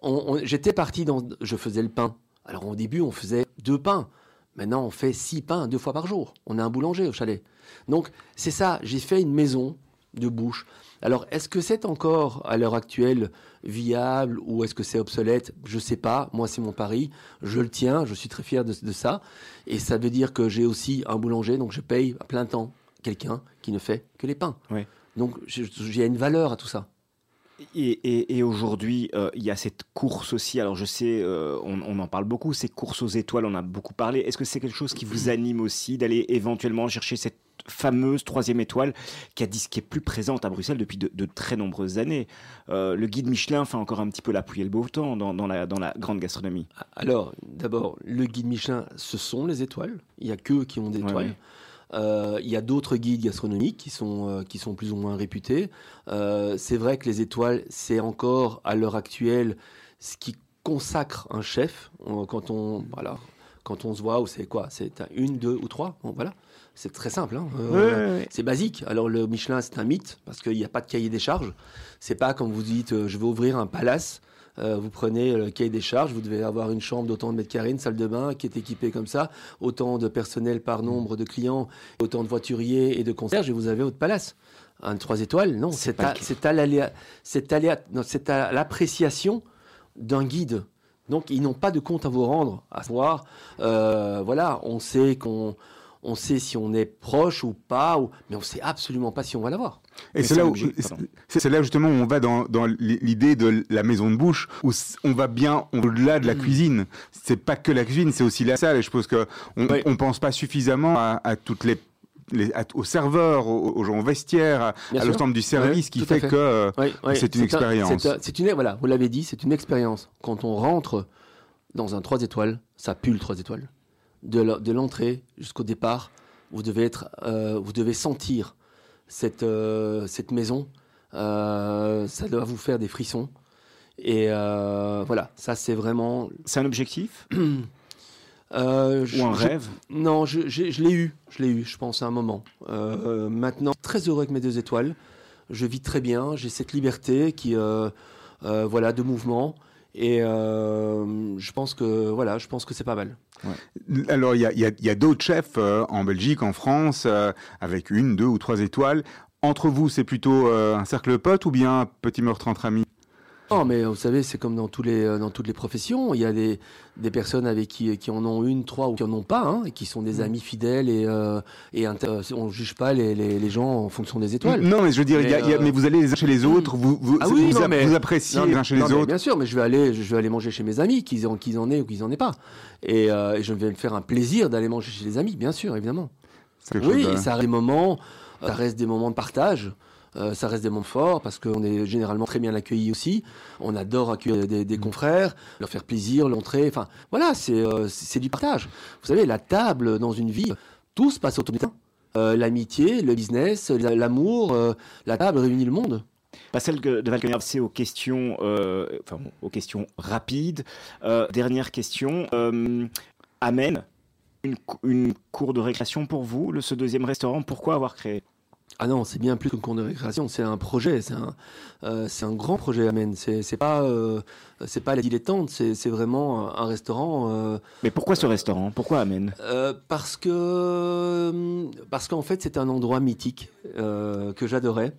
on- on- j'étais parti dans. Je faisais le pain. Alors, au début, on faisait deux pains. Maintenant, on fait six pains deux fois par jour. On a un boulanger au chalet. Donc, c'est ça. J'ai fait une maison de bouche. Alors, est-ce que c'est encore, à l'heure actuelle, viable ou est-ce que c'est obsolète? Je sais pas. Moi, c'est mon pari. Je le tiens. Je suis très fier de, de ça. Et ça veut dire que j'ai aussi un boulanger, donc je paye à plein temps quelqu'un qui ne fait que les pains. Donc, je- j'ai une valeur à tout ça. Et, et- et aujourd'hui, euh, il y a cette course aussi. Alors, je sais, euh, on, on en parle beaucoup, ces courses aux étoiles, on en a beaucoup parlé. Est-ce que c'est quelque chose qui vous anime aussi d'aller éventuellement chercher cette fameuse troisième étoile qui, a dit, qui est plus présente à Bruxelles depuis de, de très nombreuses années Euh, Le guide Michelin fait encore un petit peu la pluie et le beau temps dans, dans la, dans la grande gastronomie. Alors, d'abord, le guide Michelin, ce sont les étoiles. Il n'y a qu'eux qui ont des étoiles. ouais. Euh, il y a d'autres guides gastronomiques qui sont, euh, qui sont plus ou moins réputés. C'est vrai que les étoiles, c'est encore à l'heure actuelle ce qui consacre un chef. On- Quand on, voilà, quand on se voit, c'est quoi? C'est un- une, deux ou trois? Bon, Voilà. C'est très simple. hein. Euh, C'est basique. Alors le Michelin, c'est un mythe parce qu'il n'y a pas de cahier des charges. C'est pas comme vous dites, euh, je vais ouvrir un palace. Euh, vous prenez le cahier des charges, vous devez avoir une chambre d'autant de mètres carrés, une salle de bain qui est équipée comme ça, autant de personnel par nombre de clients, autant de voituriers et de concierges, et vous avez votre palace. Un trois étoiles, non, c'est à, l'appréciation d'un guide. Donc ils n'ont pas de compte à vous rendre, à savoir, euh, voilà, on sait qu'on, on sait si on est proche ou pas, ou, mais on sait absolument pas si on va l'avoir. Et c'est là, où- c'est justement où on va dans, dans l'idée de la maison de bouche, où on va bien au-delà de la cuisine. C'est pas que la cuisine, c'est aussi la salle. Et je pense que on, Oui. on pense pas suffisamment à, à toutes les, aux serveurs, aux, aux gens au vestiaire, à, l'ensemble du service, qui fait, fait. que euh, Oui, oui, c'est une un- expérience. un- C'est une, voilà, vous l'avez dit, c'est une expérience. Quand on rentre dans un 3 étoiles, ça pue le 3 étoiles. De l'entrée jusqu'au départ, vous devez, être, euh, vous devez sentir cette, euh, cette maison. Euh, ça doit vous faire des frissons. Et voilà, ça c'est vraiment. C'est un objectif? [clears throat] Euh, je- ou un je- rêve? Non, je, l'ai eu, je l'ai eu, je pense, à un moment. Euh, maintenant, très heureux avec mes deux étoiles. Je vis très bien, j'ai cette liberté qui, euh, voilà, de mouvement. Et euh, je pense que, voilà, je pense que c'est pas mal. Alors, il y a, d'autres chefs euh, en Belgique, en France, euh, avec une, deux ou trois étoiles. Entre vous, c'est plutôt un cercle de potes ou bien un petit meurtre entre amis? Non, mais vous savez, c'est comme dans, tous les, euh, dans toutes les professions. Il y a des, des personnes avec qui, qui en ont une, trois ou qui en ont pas, hein, et qui sont des amis fidèles. Et, euh, et euh, on ne juge pas les, les, les gens en fonction des étoiles. Non, mais je veux dire, il y a- Mais, il y a- euh, mais vous allez les uns chez les autres, vous, vous, Ah oui, vous, non, app- mais- vous appréciez Non, les uns chez non, les autres. Bien sûr, mais je vais aller, je vais aller manger chez mes amis, qu'ils en, qu'ils en aient ou qu'ils en aient pas. Et, euh, et je vais me faire un plaisir d'aller manger chez les amis, bien sûr, évidemment. Oui, de- et ça reste des moments, ça reste des moments de partage. Euh, ça reste des moments forts parce qu'on est généralement très bien accueillis aussi. On adore accueillir des, confrères, leur faire plaisir, l'entrée. Enfin, voilà, c'est euh, c'est du partage. Vous savez, la table dans une vie, tout se passe autour pain. Euh, L'amitié, le business, la- l'amour, euh, la table réunit le monde. Pas celle de Valkenberg, c'est aux questions, enfin, aux questions rapides. Dernière question. Cou- une cour de récréation pour vous, le, ce deuxième restaurant, pourquoi avoir créé? Ah non, c'est bien plus qu'une cour de récréation, c'est un projet, c'est un, euh, c'est un grand projet Amen. C'est c'est pas, euh, c'est pas la dilettante, c'est c'est vraiment un restaurant. euh, Mais pourquoi ce restaurant? Pourquoi Amen parce que parce qu'en fait c'est un endroit mythique que j'adorais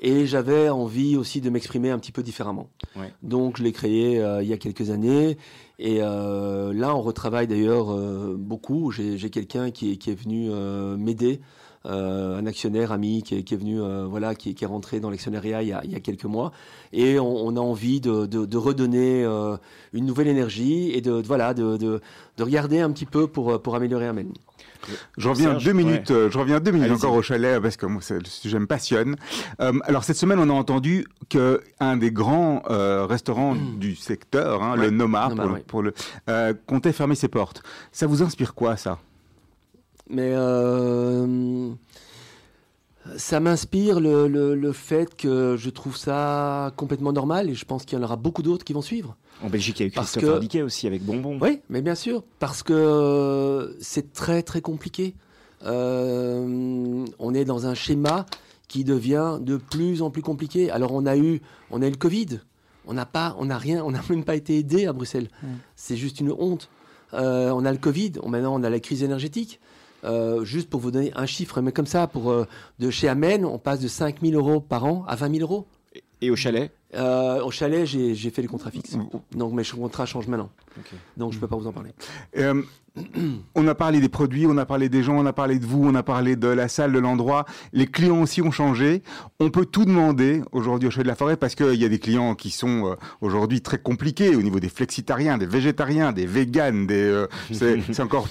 et j'avais envie aussi de m'exprimer un petit peu différemment. Ouais. Donc je l'ai créé euh, il y a quelques années et euh, là on retravaille d'ailleurs euh, beaucoup. J'ai j'ai quelqu'un qui est, qui est venu m'aider. Euh, un actionnaire ami qui est, qui est venu, euh, voilà, qui, qui est rentré dans l'actionnariat il, y a- il y a quelques mois, et on, on a envie de, de- de redonner euh, une nouvelle énergie et de, de- voilà, de, de, de regarder un petit peu pour, pour améliorer Amen. Je reviens Serge, deux minutes, euh, je reviens deux minutes encore au chalet parce que moi, c'est- le sujet me passionne. Euh, alors cette semaine, on a entendu que un des grands euh, restaurants du secteur, hein, le Nomar, pour, le- ouais. pour le, euh, comptait fermer ses portes. Ça vous inspire quoi, ça? Mais euh, ça m'inspire le, le- le fait que je trouve ça complètement normal et je pense qu'il y en aura beaucoup d'autres qui vont suivre. En Belgique, il y a eu Parce Christopher que- Dickey aussi avec Bonbon. Oui, mais bien sûr, parce que c'est très très compliqué. Euh, on est dans un schéma qui devient de plus en plus compliqué. Alors on a eu, on a eu le Covid. On n'a pas, on n'a rien, on n'a même pas été aidé à Bruxelles. C'est juste une honte. Euh, on a le Covid. On, maintenant on a la crise énergétique. Euh, juste pour vous donner un chiffre, mais comme ça, pour euh, de chez Amen, on passe de 5 000 euros par an à 20 000 euros. Et au chalet? Euh, au chalet, j'ai fait les contrats fixes. Donc mes contrats changent maintenant. Donc je peux pas vous en parler. On a parlé des produits, on a parlé des gens, on a parlé de vous, on a parlé de la salle, de l'endroit. Les clients aussi ont changé. On peut tout demander aujourd'hui au Chalet de la Forêt parce qu'il y a des clients qui sont aujourd'hui très compliqués au niveau des flexitariens, des végétariens, des véganes. Des, c'est encore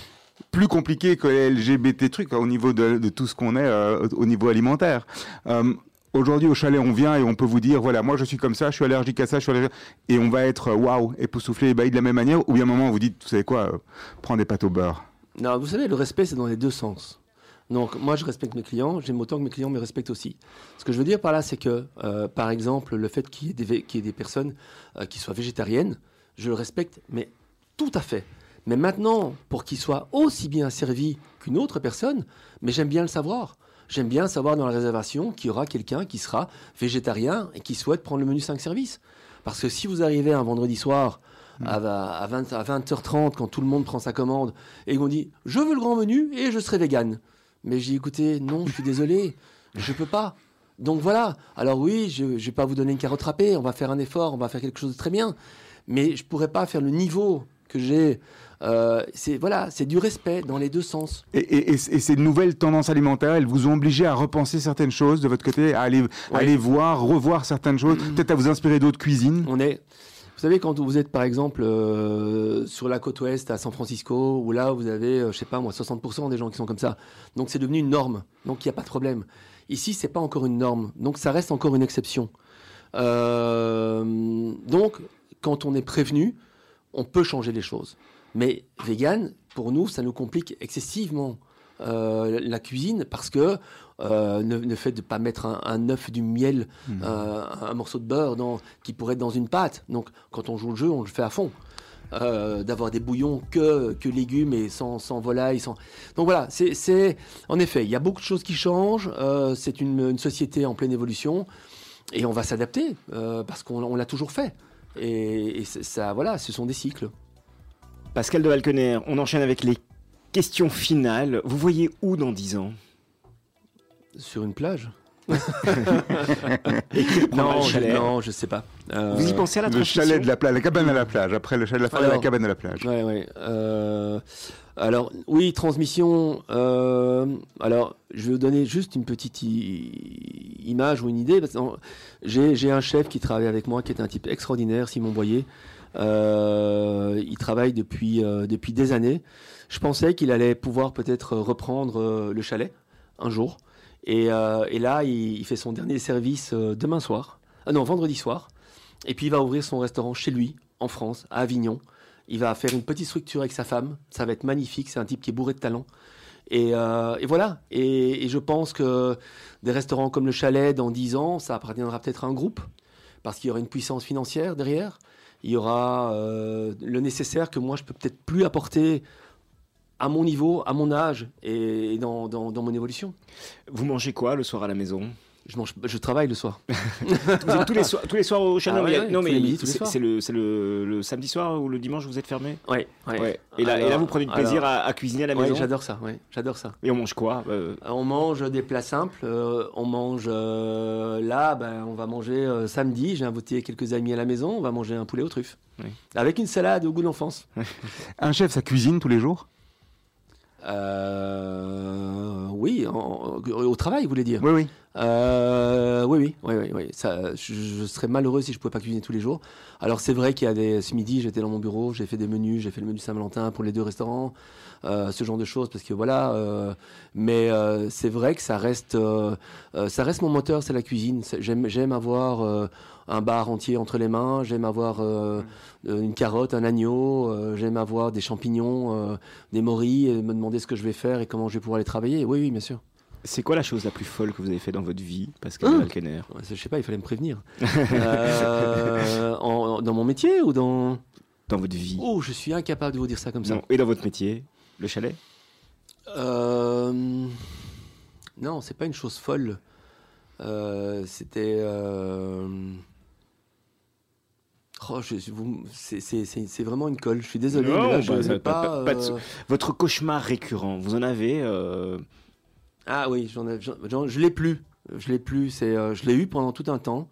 plus compliqué que les LGBT trucs hein, au niveau de, tout ce qu'on est euh, au niveau alimentaire. Euh, Aujourd'hui, au chalet, on vient et on peut vous dire, voilà, moi je suis comme ça, je suis allergique à ça, je suis allergique... Et on va être, euh, waouh, époustouflé, ébahi de la même manière. Ou bien à un moment, vous dites, vous savez quoi, euh, prends des pâtes au beurre. Non, vous savez, le respect, c'est dans les deux sens. Donc, moi, je respecte mes clients, j'aime autant que mes clients me respectent aussi. Ce que je veux dire par là, c'est que, par exemple, le fait qu'il y ait des, personnes qui soient végétariennes, je le respecte, mais tout à fait. Mais maintenant, pour qu'ils soient aussi bien servis qu'une autre personne, mais j'aime bien le savoir. J'aime bien savoir dans la réservation qu'il y aura quelqu'un qui sera végétarien et qui souhaite prendre le menu 5 services. Parce que si vous arrivez un vendredi soir à, va- à 20, à 20h30, quand tout le monde prend sa commande, et qu'on dit je veux le grand menu et je serai vegan. Mais j'ai dit écoutez, non, je suis désolé, je peux pas. Donc voilà. Alors oui, je ne vais pas vous donner une carotte râpée, on va faire un effort, on va faire quelque chose de très bien. Mais je pourrais pas faire le niveau que j'ai. Euh, c'est voilà, c'est du respect dans les deux sens. Et, et- et- et ces nouvelles tendances alimentaires, elles vous ont obligé à repenser certaines choses de votre côté, à aller, voir, revoir certaines choses, peut-être à vous inspirer d'autres cuisines. On est, vous savez, quand vous êtes par exemple euh, sur la côte ouest à San Francisco, où là vous avez, euh, je sais pas moi, 60% des gens qui sont comme ça. Donc c'est devenu une norme. Donc il n'y a pas de problème. Ici, c'est pas encore une norme. Donc ça reste encore une exception. Euh, donc, quand on est prévenu, on peut changer les choses. Mais vegan, pour nous, ça nous complique excessivement euh, la cuisine parce que euh, ne, ne fait de pas mettre un, un œuf, du miel, euh, un morceau de beurre dans, qui pourrait être dans une pâte. Donc, quand on joue le jeu, on le fait à fond. Euh, d'avoir des bouillons que, que légumes et sans, sans volaille. Sans... Donc voilà, c'est, c'est en effet, il y a beaucoup de choses qui changent. c'est une, une société en pleine évolution et on va s'adapter parce qu'on on l'a toujours fait. Et, et ça, voilà, ce sont des cycles. Pascal de Valkener, on enchaîne avec les questions finales. Vous voyez où dans 10 ans? Sur une plage [laughs] non, je, chalet non, je sais pas. Euh, Vous y pensez à la Le chalet de la plage, la cabane à la plage. Après le chalet de la forêt, la cabane à la plage. Ouais, ouais. Euh, alors, oui, transmission. euh, alors, je vais vous donner juste une petite image ou une idée. j'ai un chef qui travaille avec moi, qui est un type extraordinaire, Simon Boyer. Euh, il travaille depuis, euh, depuis des années. Je pensais qu'il allait pouvoir peut-être reprendre euh, le chalet un jour. Et, là, il, fait son dernier service demain soir. Ah non, vendredi soir. Et puis, il va ouvrir son restaurant chez lui, en France, à Avignon. Il va faire une petite structure avec sa femme. Ça va être magnifique. C'est un type qui est bourré de talent. Et, et voilà. Et, et je pense que des restaurants comme le Chalet, dans 10 ans, ça appartiendra peut-être à un groupe. Parce qu'il y aura une puissance financière derrière. Il y aura euh, le nécessaire que moi, je peux peut-être plus apporter à mon niveau, à mon âge et, dans mon évolution. Vous mangez quoi le soir à la maison? Je, mange, je travaille le soir. [laughs] Vous êtes tous les soirs, tous les soirs au chalet Ah a- ouais, non, mais c'est le, c'est le, le samedi soir ou le dimanche vous êtes fermé Ouais, ouais. Ouais. Et, là, et là, Alors- vous prenez du plaisir alors- à, à cuisiner à la maison j'adore ça. Ouais, j'adore ça. Et on mange quoi Euh, On mange des plats simples. euh, on mange euh, là, ben, on va manger samedi. J'ai invité quelques amis à la maison. On va manger un poulet aux truffes. Avec une salade au goût d'enfance. [laughs] Un chef, ça cuisine tous les jours? Euh, oui, en- au travail, vous voulez dire Oui, oui. Euh, oui, oui, oui, oui, oui. Ça, je, je serais malheureux si je pouvais pas cuisiner tous les jours. Alors c'est vrai qu'il y a des. Ce midi, j'étais dans mon bureau, j'ai fait des menus, j'ai fait le menu Saint-Valentin pour les deux restaurants, euh, ce genre de choses, parce que voilà. mais c'est vrai que ça reste, ça reste mon moteur, c'est la cuisine. J'aime, j'aime avoir un bar entier entre les mains. J'aime avoir euh, euh, une carotte, un agneau. euh, j'aime avoir des champignons, des morilles, et me demander ce que je vais faire et comment je vais pouvoir les travailler. Oui, oui, bien sûr. C'est quoi la chose la plus folle que vous avez fait dans votre vie, Pascal Ouais, Je sais pas, il fallait me prévenir. En- dans mon métier ou dans... Dans votre vie Oh, je suis incapable de vous dire ça comme ça. Non. Et dans votre métier Le chalet? Euh, Non, c'est pas une chose folle. Euh, C'était... euh, Oh, c'est- vraiment une colle. Je suis désolé. Non, mais là, je bah, ça- pas, pas- pas de euh, Votre cauchemar récurrent, vous en avez euh, Ah oui, j'en ai, je l'ai plus. Je l'ai plus. C'est, euh, je l'ai eu pendant tout un temps.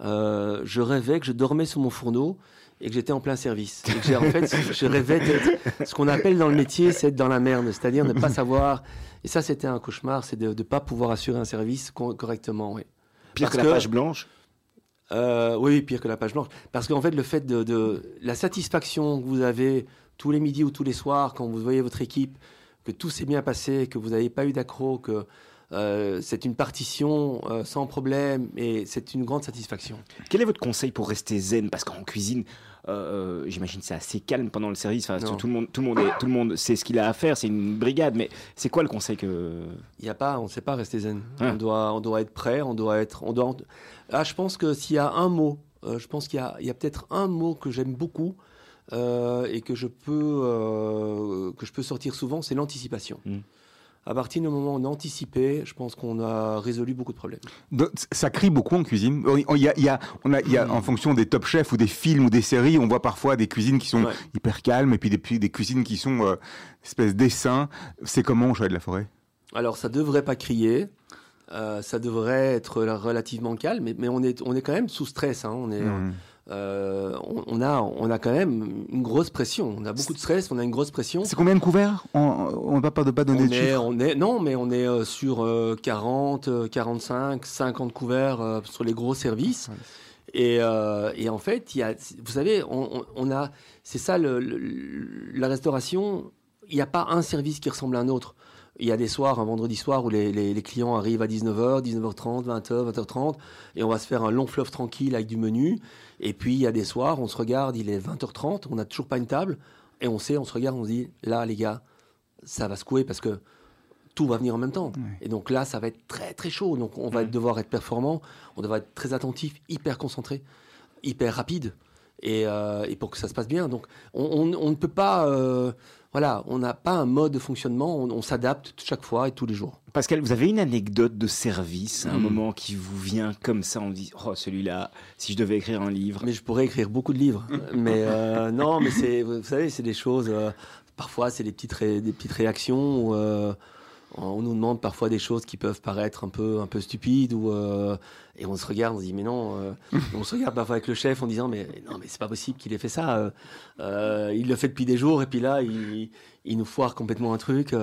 euh, je rêvais que je dormais sur mon fourneau et que j'étais en plein service. Et que j'ai- en fait, [laughs] je rêvais d'être ce qu'on appelle dans le métier, c'est être dans la merde, c'est-à-dire ne pas [laughs] savoir. Et ça, c'était un cauchemar, c'est de ne pas pouvoir assurer un service co- correctement. Oui. Pire Parce que la page blanche. Euh, oui, pire que la page blanche. Parce qu'en fait, le fait de, de- la satisfaction que vous avez tous les midis ou tous les soirs quand vous voyez votre équipe, que tout s'est bien passé, que vous n'avez pas eu d'accro, que euh, c'est une partition euh, sans problème, et c'est une grande satisfaction. Quel est votre conseil pour rester zen? Parce qu'en cuisine, euh, j'imagine c'est assez calme pendant le service. Enfin, Non. tout le monde, tout le monde, est- tout le monde sait ce qu'il a à faire. C'est une brigade, mais c'est quoi le conseil que Il y a pas, on ne sait pas rester zen. Ah. On doit, on doit être prêt, on doit être, on doit. Ah, je pense que s'il y a un mot, euh, je pense qu'il y a, il y a peut-être un mot que j'aime beaucoup euh, et que je peux, euh, que je peux sortir souvent, c'est l'anticipation. Mm. À partir du moment où on a anticipé, je pense qu'on a résolu beaucoup de problèmes. Ça crie beaucoup en cuisine. On- on- il y a- il y a- on a- il y a, en fonction des top chefs ou des films ou des séries, on voit parfois des cuisines qui sont Ouais. hyper calmes et puis des, cuisines qui sont euh, espèce. C'est comment au Chalet de la Forêt? Alors, ça devrait pas crier. euh, ça devrait être relativement calme, mais, mais on, est, on est quand même sous stress. hein, on est, Hmm. Euh, on, on a, on a quand même une grosse pression. On a beaucoup de stress, on a une grosse pression. C'est combien de couverts On ne va pas, pas donner On de est, chiffres. on est, non, mais on est euh, sur euh, 40, euh, 45, 50 couverts euh, sur les gros services. Et, euh, et en fait, il y a, vous savez, on, on- on a, c'est ça le- le- la restauration. Il n'y a pas un service qui ressemble à un autre. Il y a des soirs, un vendredi soir, où les, les- les clients arrivent à 19h, 19h30, 20h, 20h30, et on va se faire un long fleuve tranquille avec du menu. Et puis, il y a des soirs, on se regarde, il est 20h30, on n'a toujours pas une table, et on sait, on se regarde, on se dit, là, les gars, ça va secouer parce que tout va venir en même temps. Et donc là, ça va être très très chaud. Donc on va devoir être performant, on devra être très attentif, hyper concentré, hyper rapide. Et, euh, et pour que ça se passe bien. Donc on, on- on ne peut pas... euh, voilà, on n'a pas un mode de fonctionnement, on, on s'adapte chaque fois et tous les jours. Pascal, vous avez une anecdote de service, un Hmm. moment qui vous vient comme ça, on dit oh celui-là, si je devais écrire un livre. Mais je pourrais écrire beaucoup de livres. [laughs] mais euh, non, mais c'est, vous savez, c'est des choses. euh, parfois, c'est des petites, ré- des petites réactions. Où, on nous demande parfois des choses qui peuvent paraître un peu, un peu stupides. Ou, euh, et on se regarde, on se dit, mais non. euh, on se regarde parfois avec le chef en disant, mais non, mais c'est pas possible qu'il ait fait ça. euh, il le fait depuis des jours et puis là, il, il nous foire complètement un truc.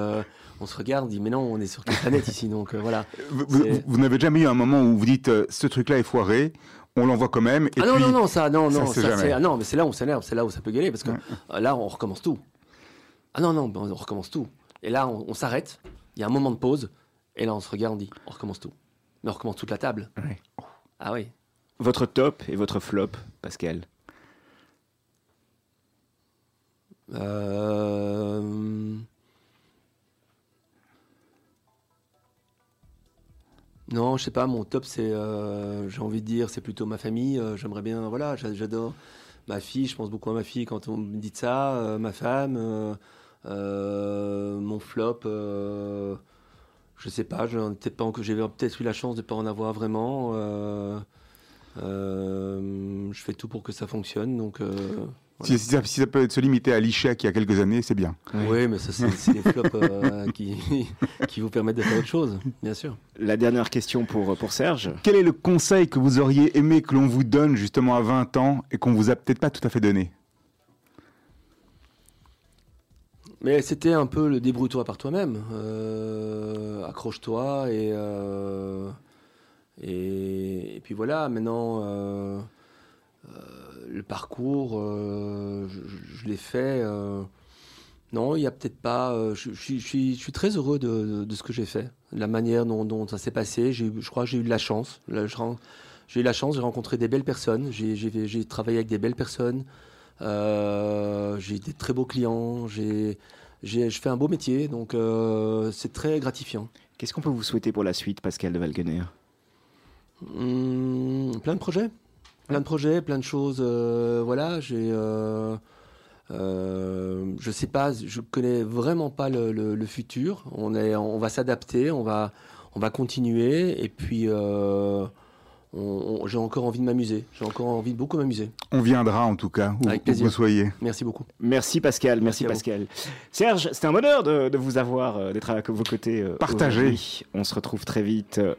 on se regarde, on dit, mais non, on est sur quelle planète ici Donc voilà. [laughs] Vous, vous- n'avez jamais eu un moment où vous dites ce truc-là est foiré, on l'envoie quand même. Et ah non, puis, non, non, ça, non, ça, non, c'est ça, c'est- ah non, mais c'est là où on s'énerve, c'est là où ça peut gueuler, parce que euh, là, on recommence tout. Ah non, non, ben, on recommence tout. Et là, on, on s'arrête, il y a un moment de pause, et là, on se regarde, on dit, on recommence tout. Mais on recommence toute la table. Ouais. Ah oui. Votre top et votre flop, Pascal. Euh... Non, je sais pas, mon top, c'est, euh, j'ai envie de dire, c'est plutôt ma famille. euh, J'aimerais bien, voilà, j'a- j'adore ma fille, je pense beaucoup à ma fille quand on me dit de ça, euh, ma femme, mon flop, euh, je sais pas, j'ai peut-être eu la chance de pas en avoir vraiment. euh, euh, je fais tout pour que ça fonctionne, donc. euh, Si, si ça, si ça peut se limiter à l'échec il y a quelques années, c'est bien. oui, mais ça, c'est c'est des flops euh, [laughs] qui, qui vous permettent de faire autre chose, bien sûr. La dernière question pour, pour Serge. Quel est le conseil que vous auriez aimé que l'on vous donne justement à 20 ans et qu'on vous a peut-être pas tout à fait donné? Mais c'était un peu le débrouille-toi par toi-même. Euh, Accroche-toi et, euh, et, et puis voilà, maintenant, euh, le parcours, je, l'ai fait. non, il n'y a peut-être pas. je, suis- très heureux de, ce que j'ai fait, de la manière dont, dont ça s'est passé. Je crois que j'ai eu de la chance. J'ai eu la chance, j'ai rencontré des belles personnes, j'ai travaillé avec des belles personnes. Euh, j'ai des très beaux clients, j'ai, j'ai, je fais un beau métier, donc euh, c'est très gratifiant. Qu'est-ce qu'on peut vous souhaiter pour la suite, Pascal de Valkener Hum, plein de projets, plein de projets, plein de choses. euh, voilà, j'ai, euh, je sais pas, je connais vraiment pas le, le- le futur. On est, on va s'adapter, on va, on va continuer, et puis euh, j'ai encore envie de m'amuser. J'ai encore envie de beaucoup m'amuser. On viendra en tout cas, où, Avec où plaisir. vous soyez. Merci beaucoup. Merci Pascal, merci. Pascal. Serge, c'était un bonheur de, de vous avoir, euh, d'être à vos côtés. euh, Partagé. On se retrouve très vite euh,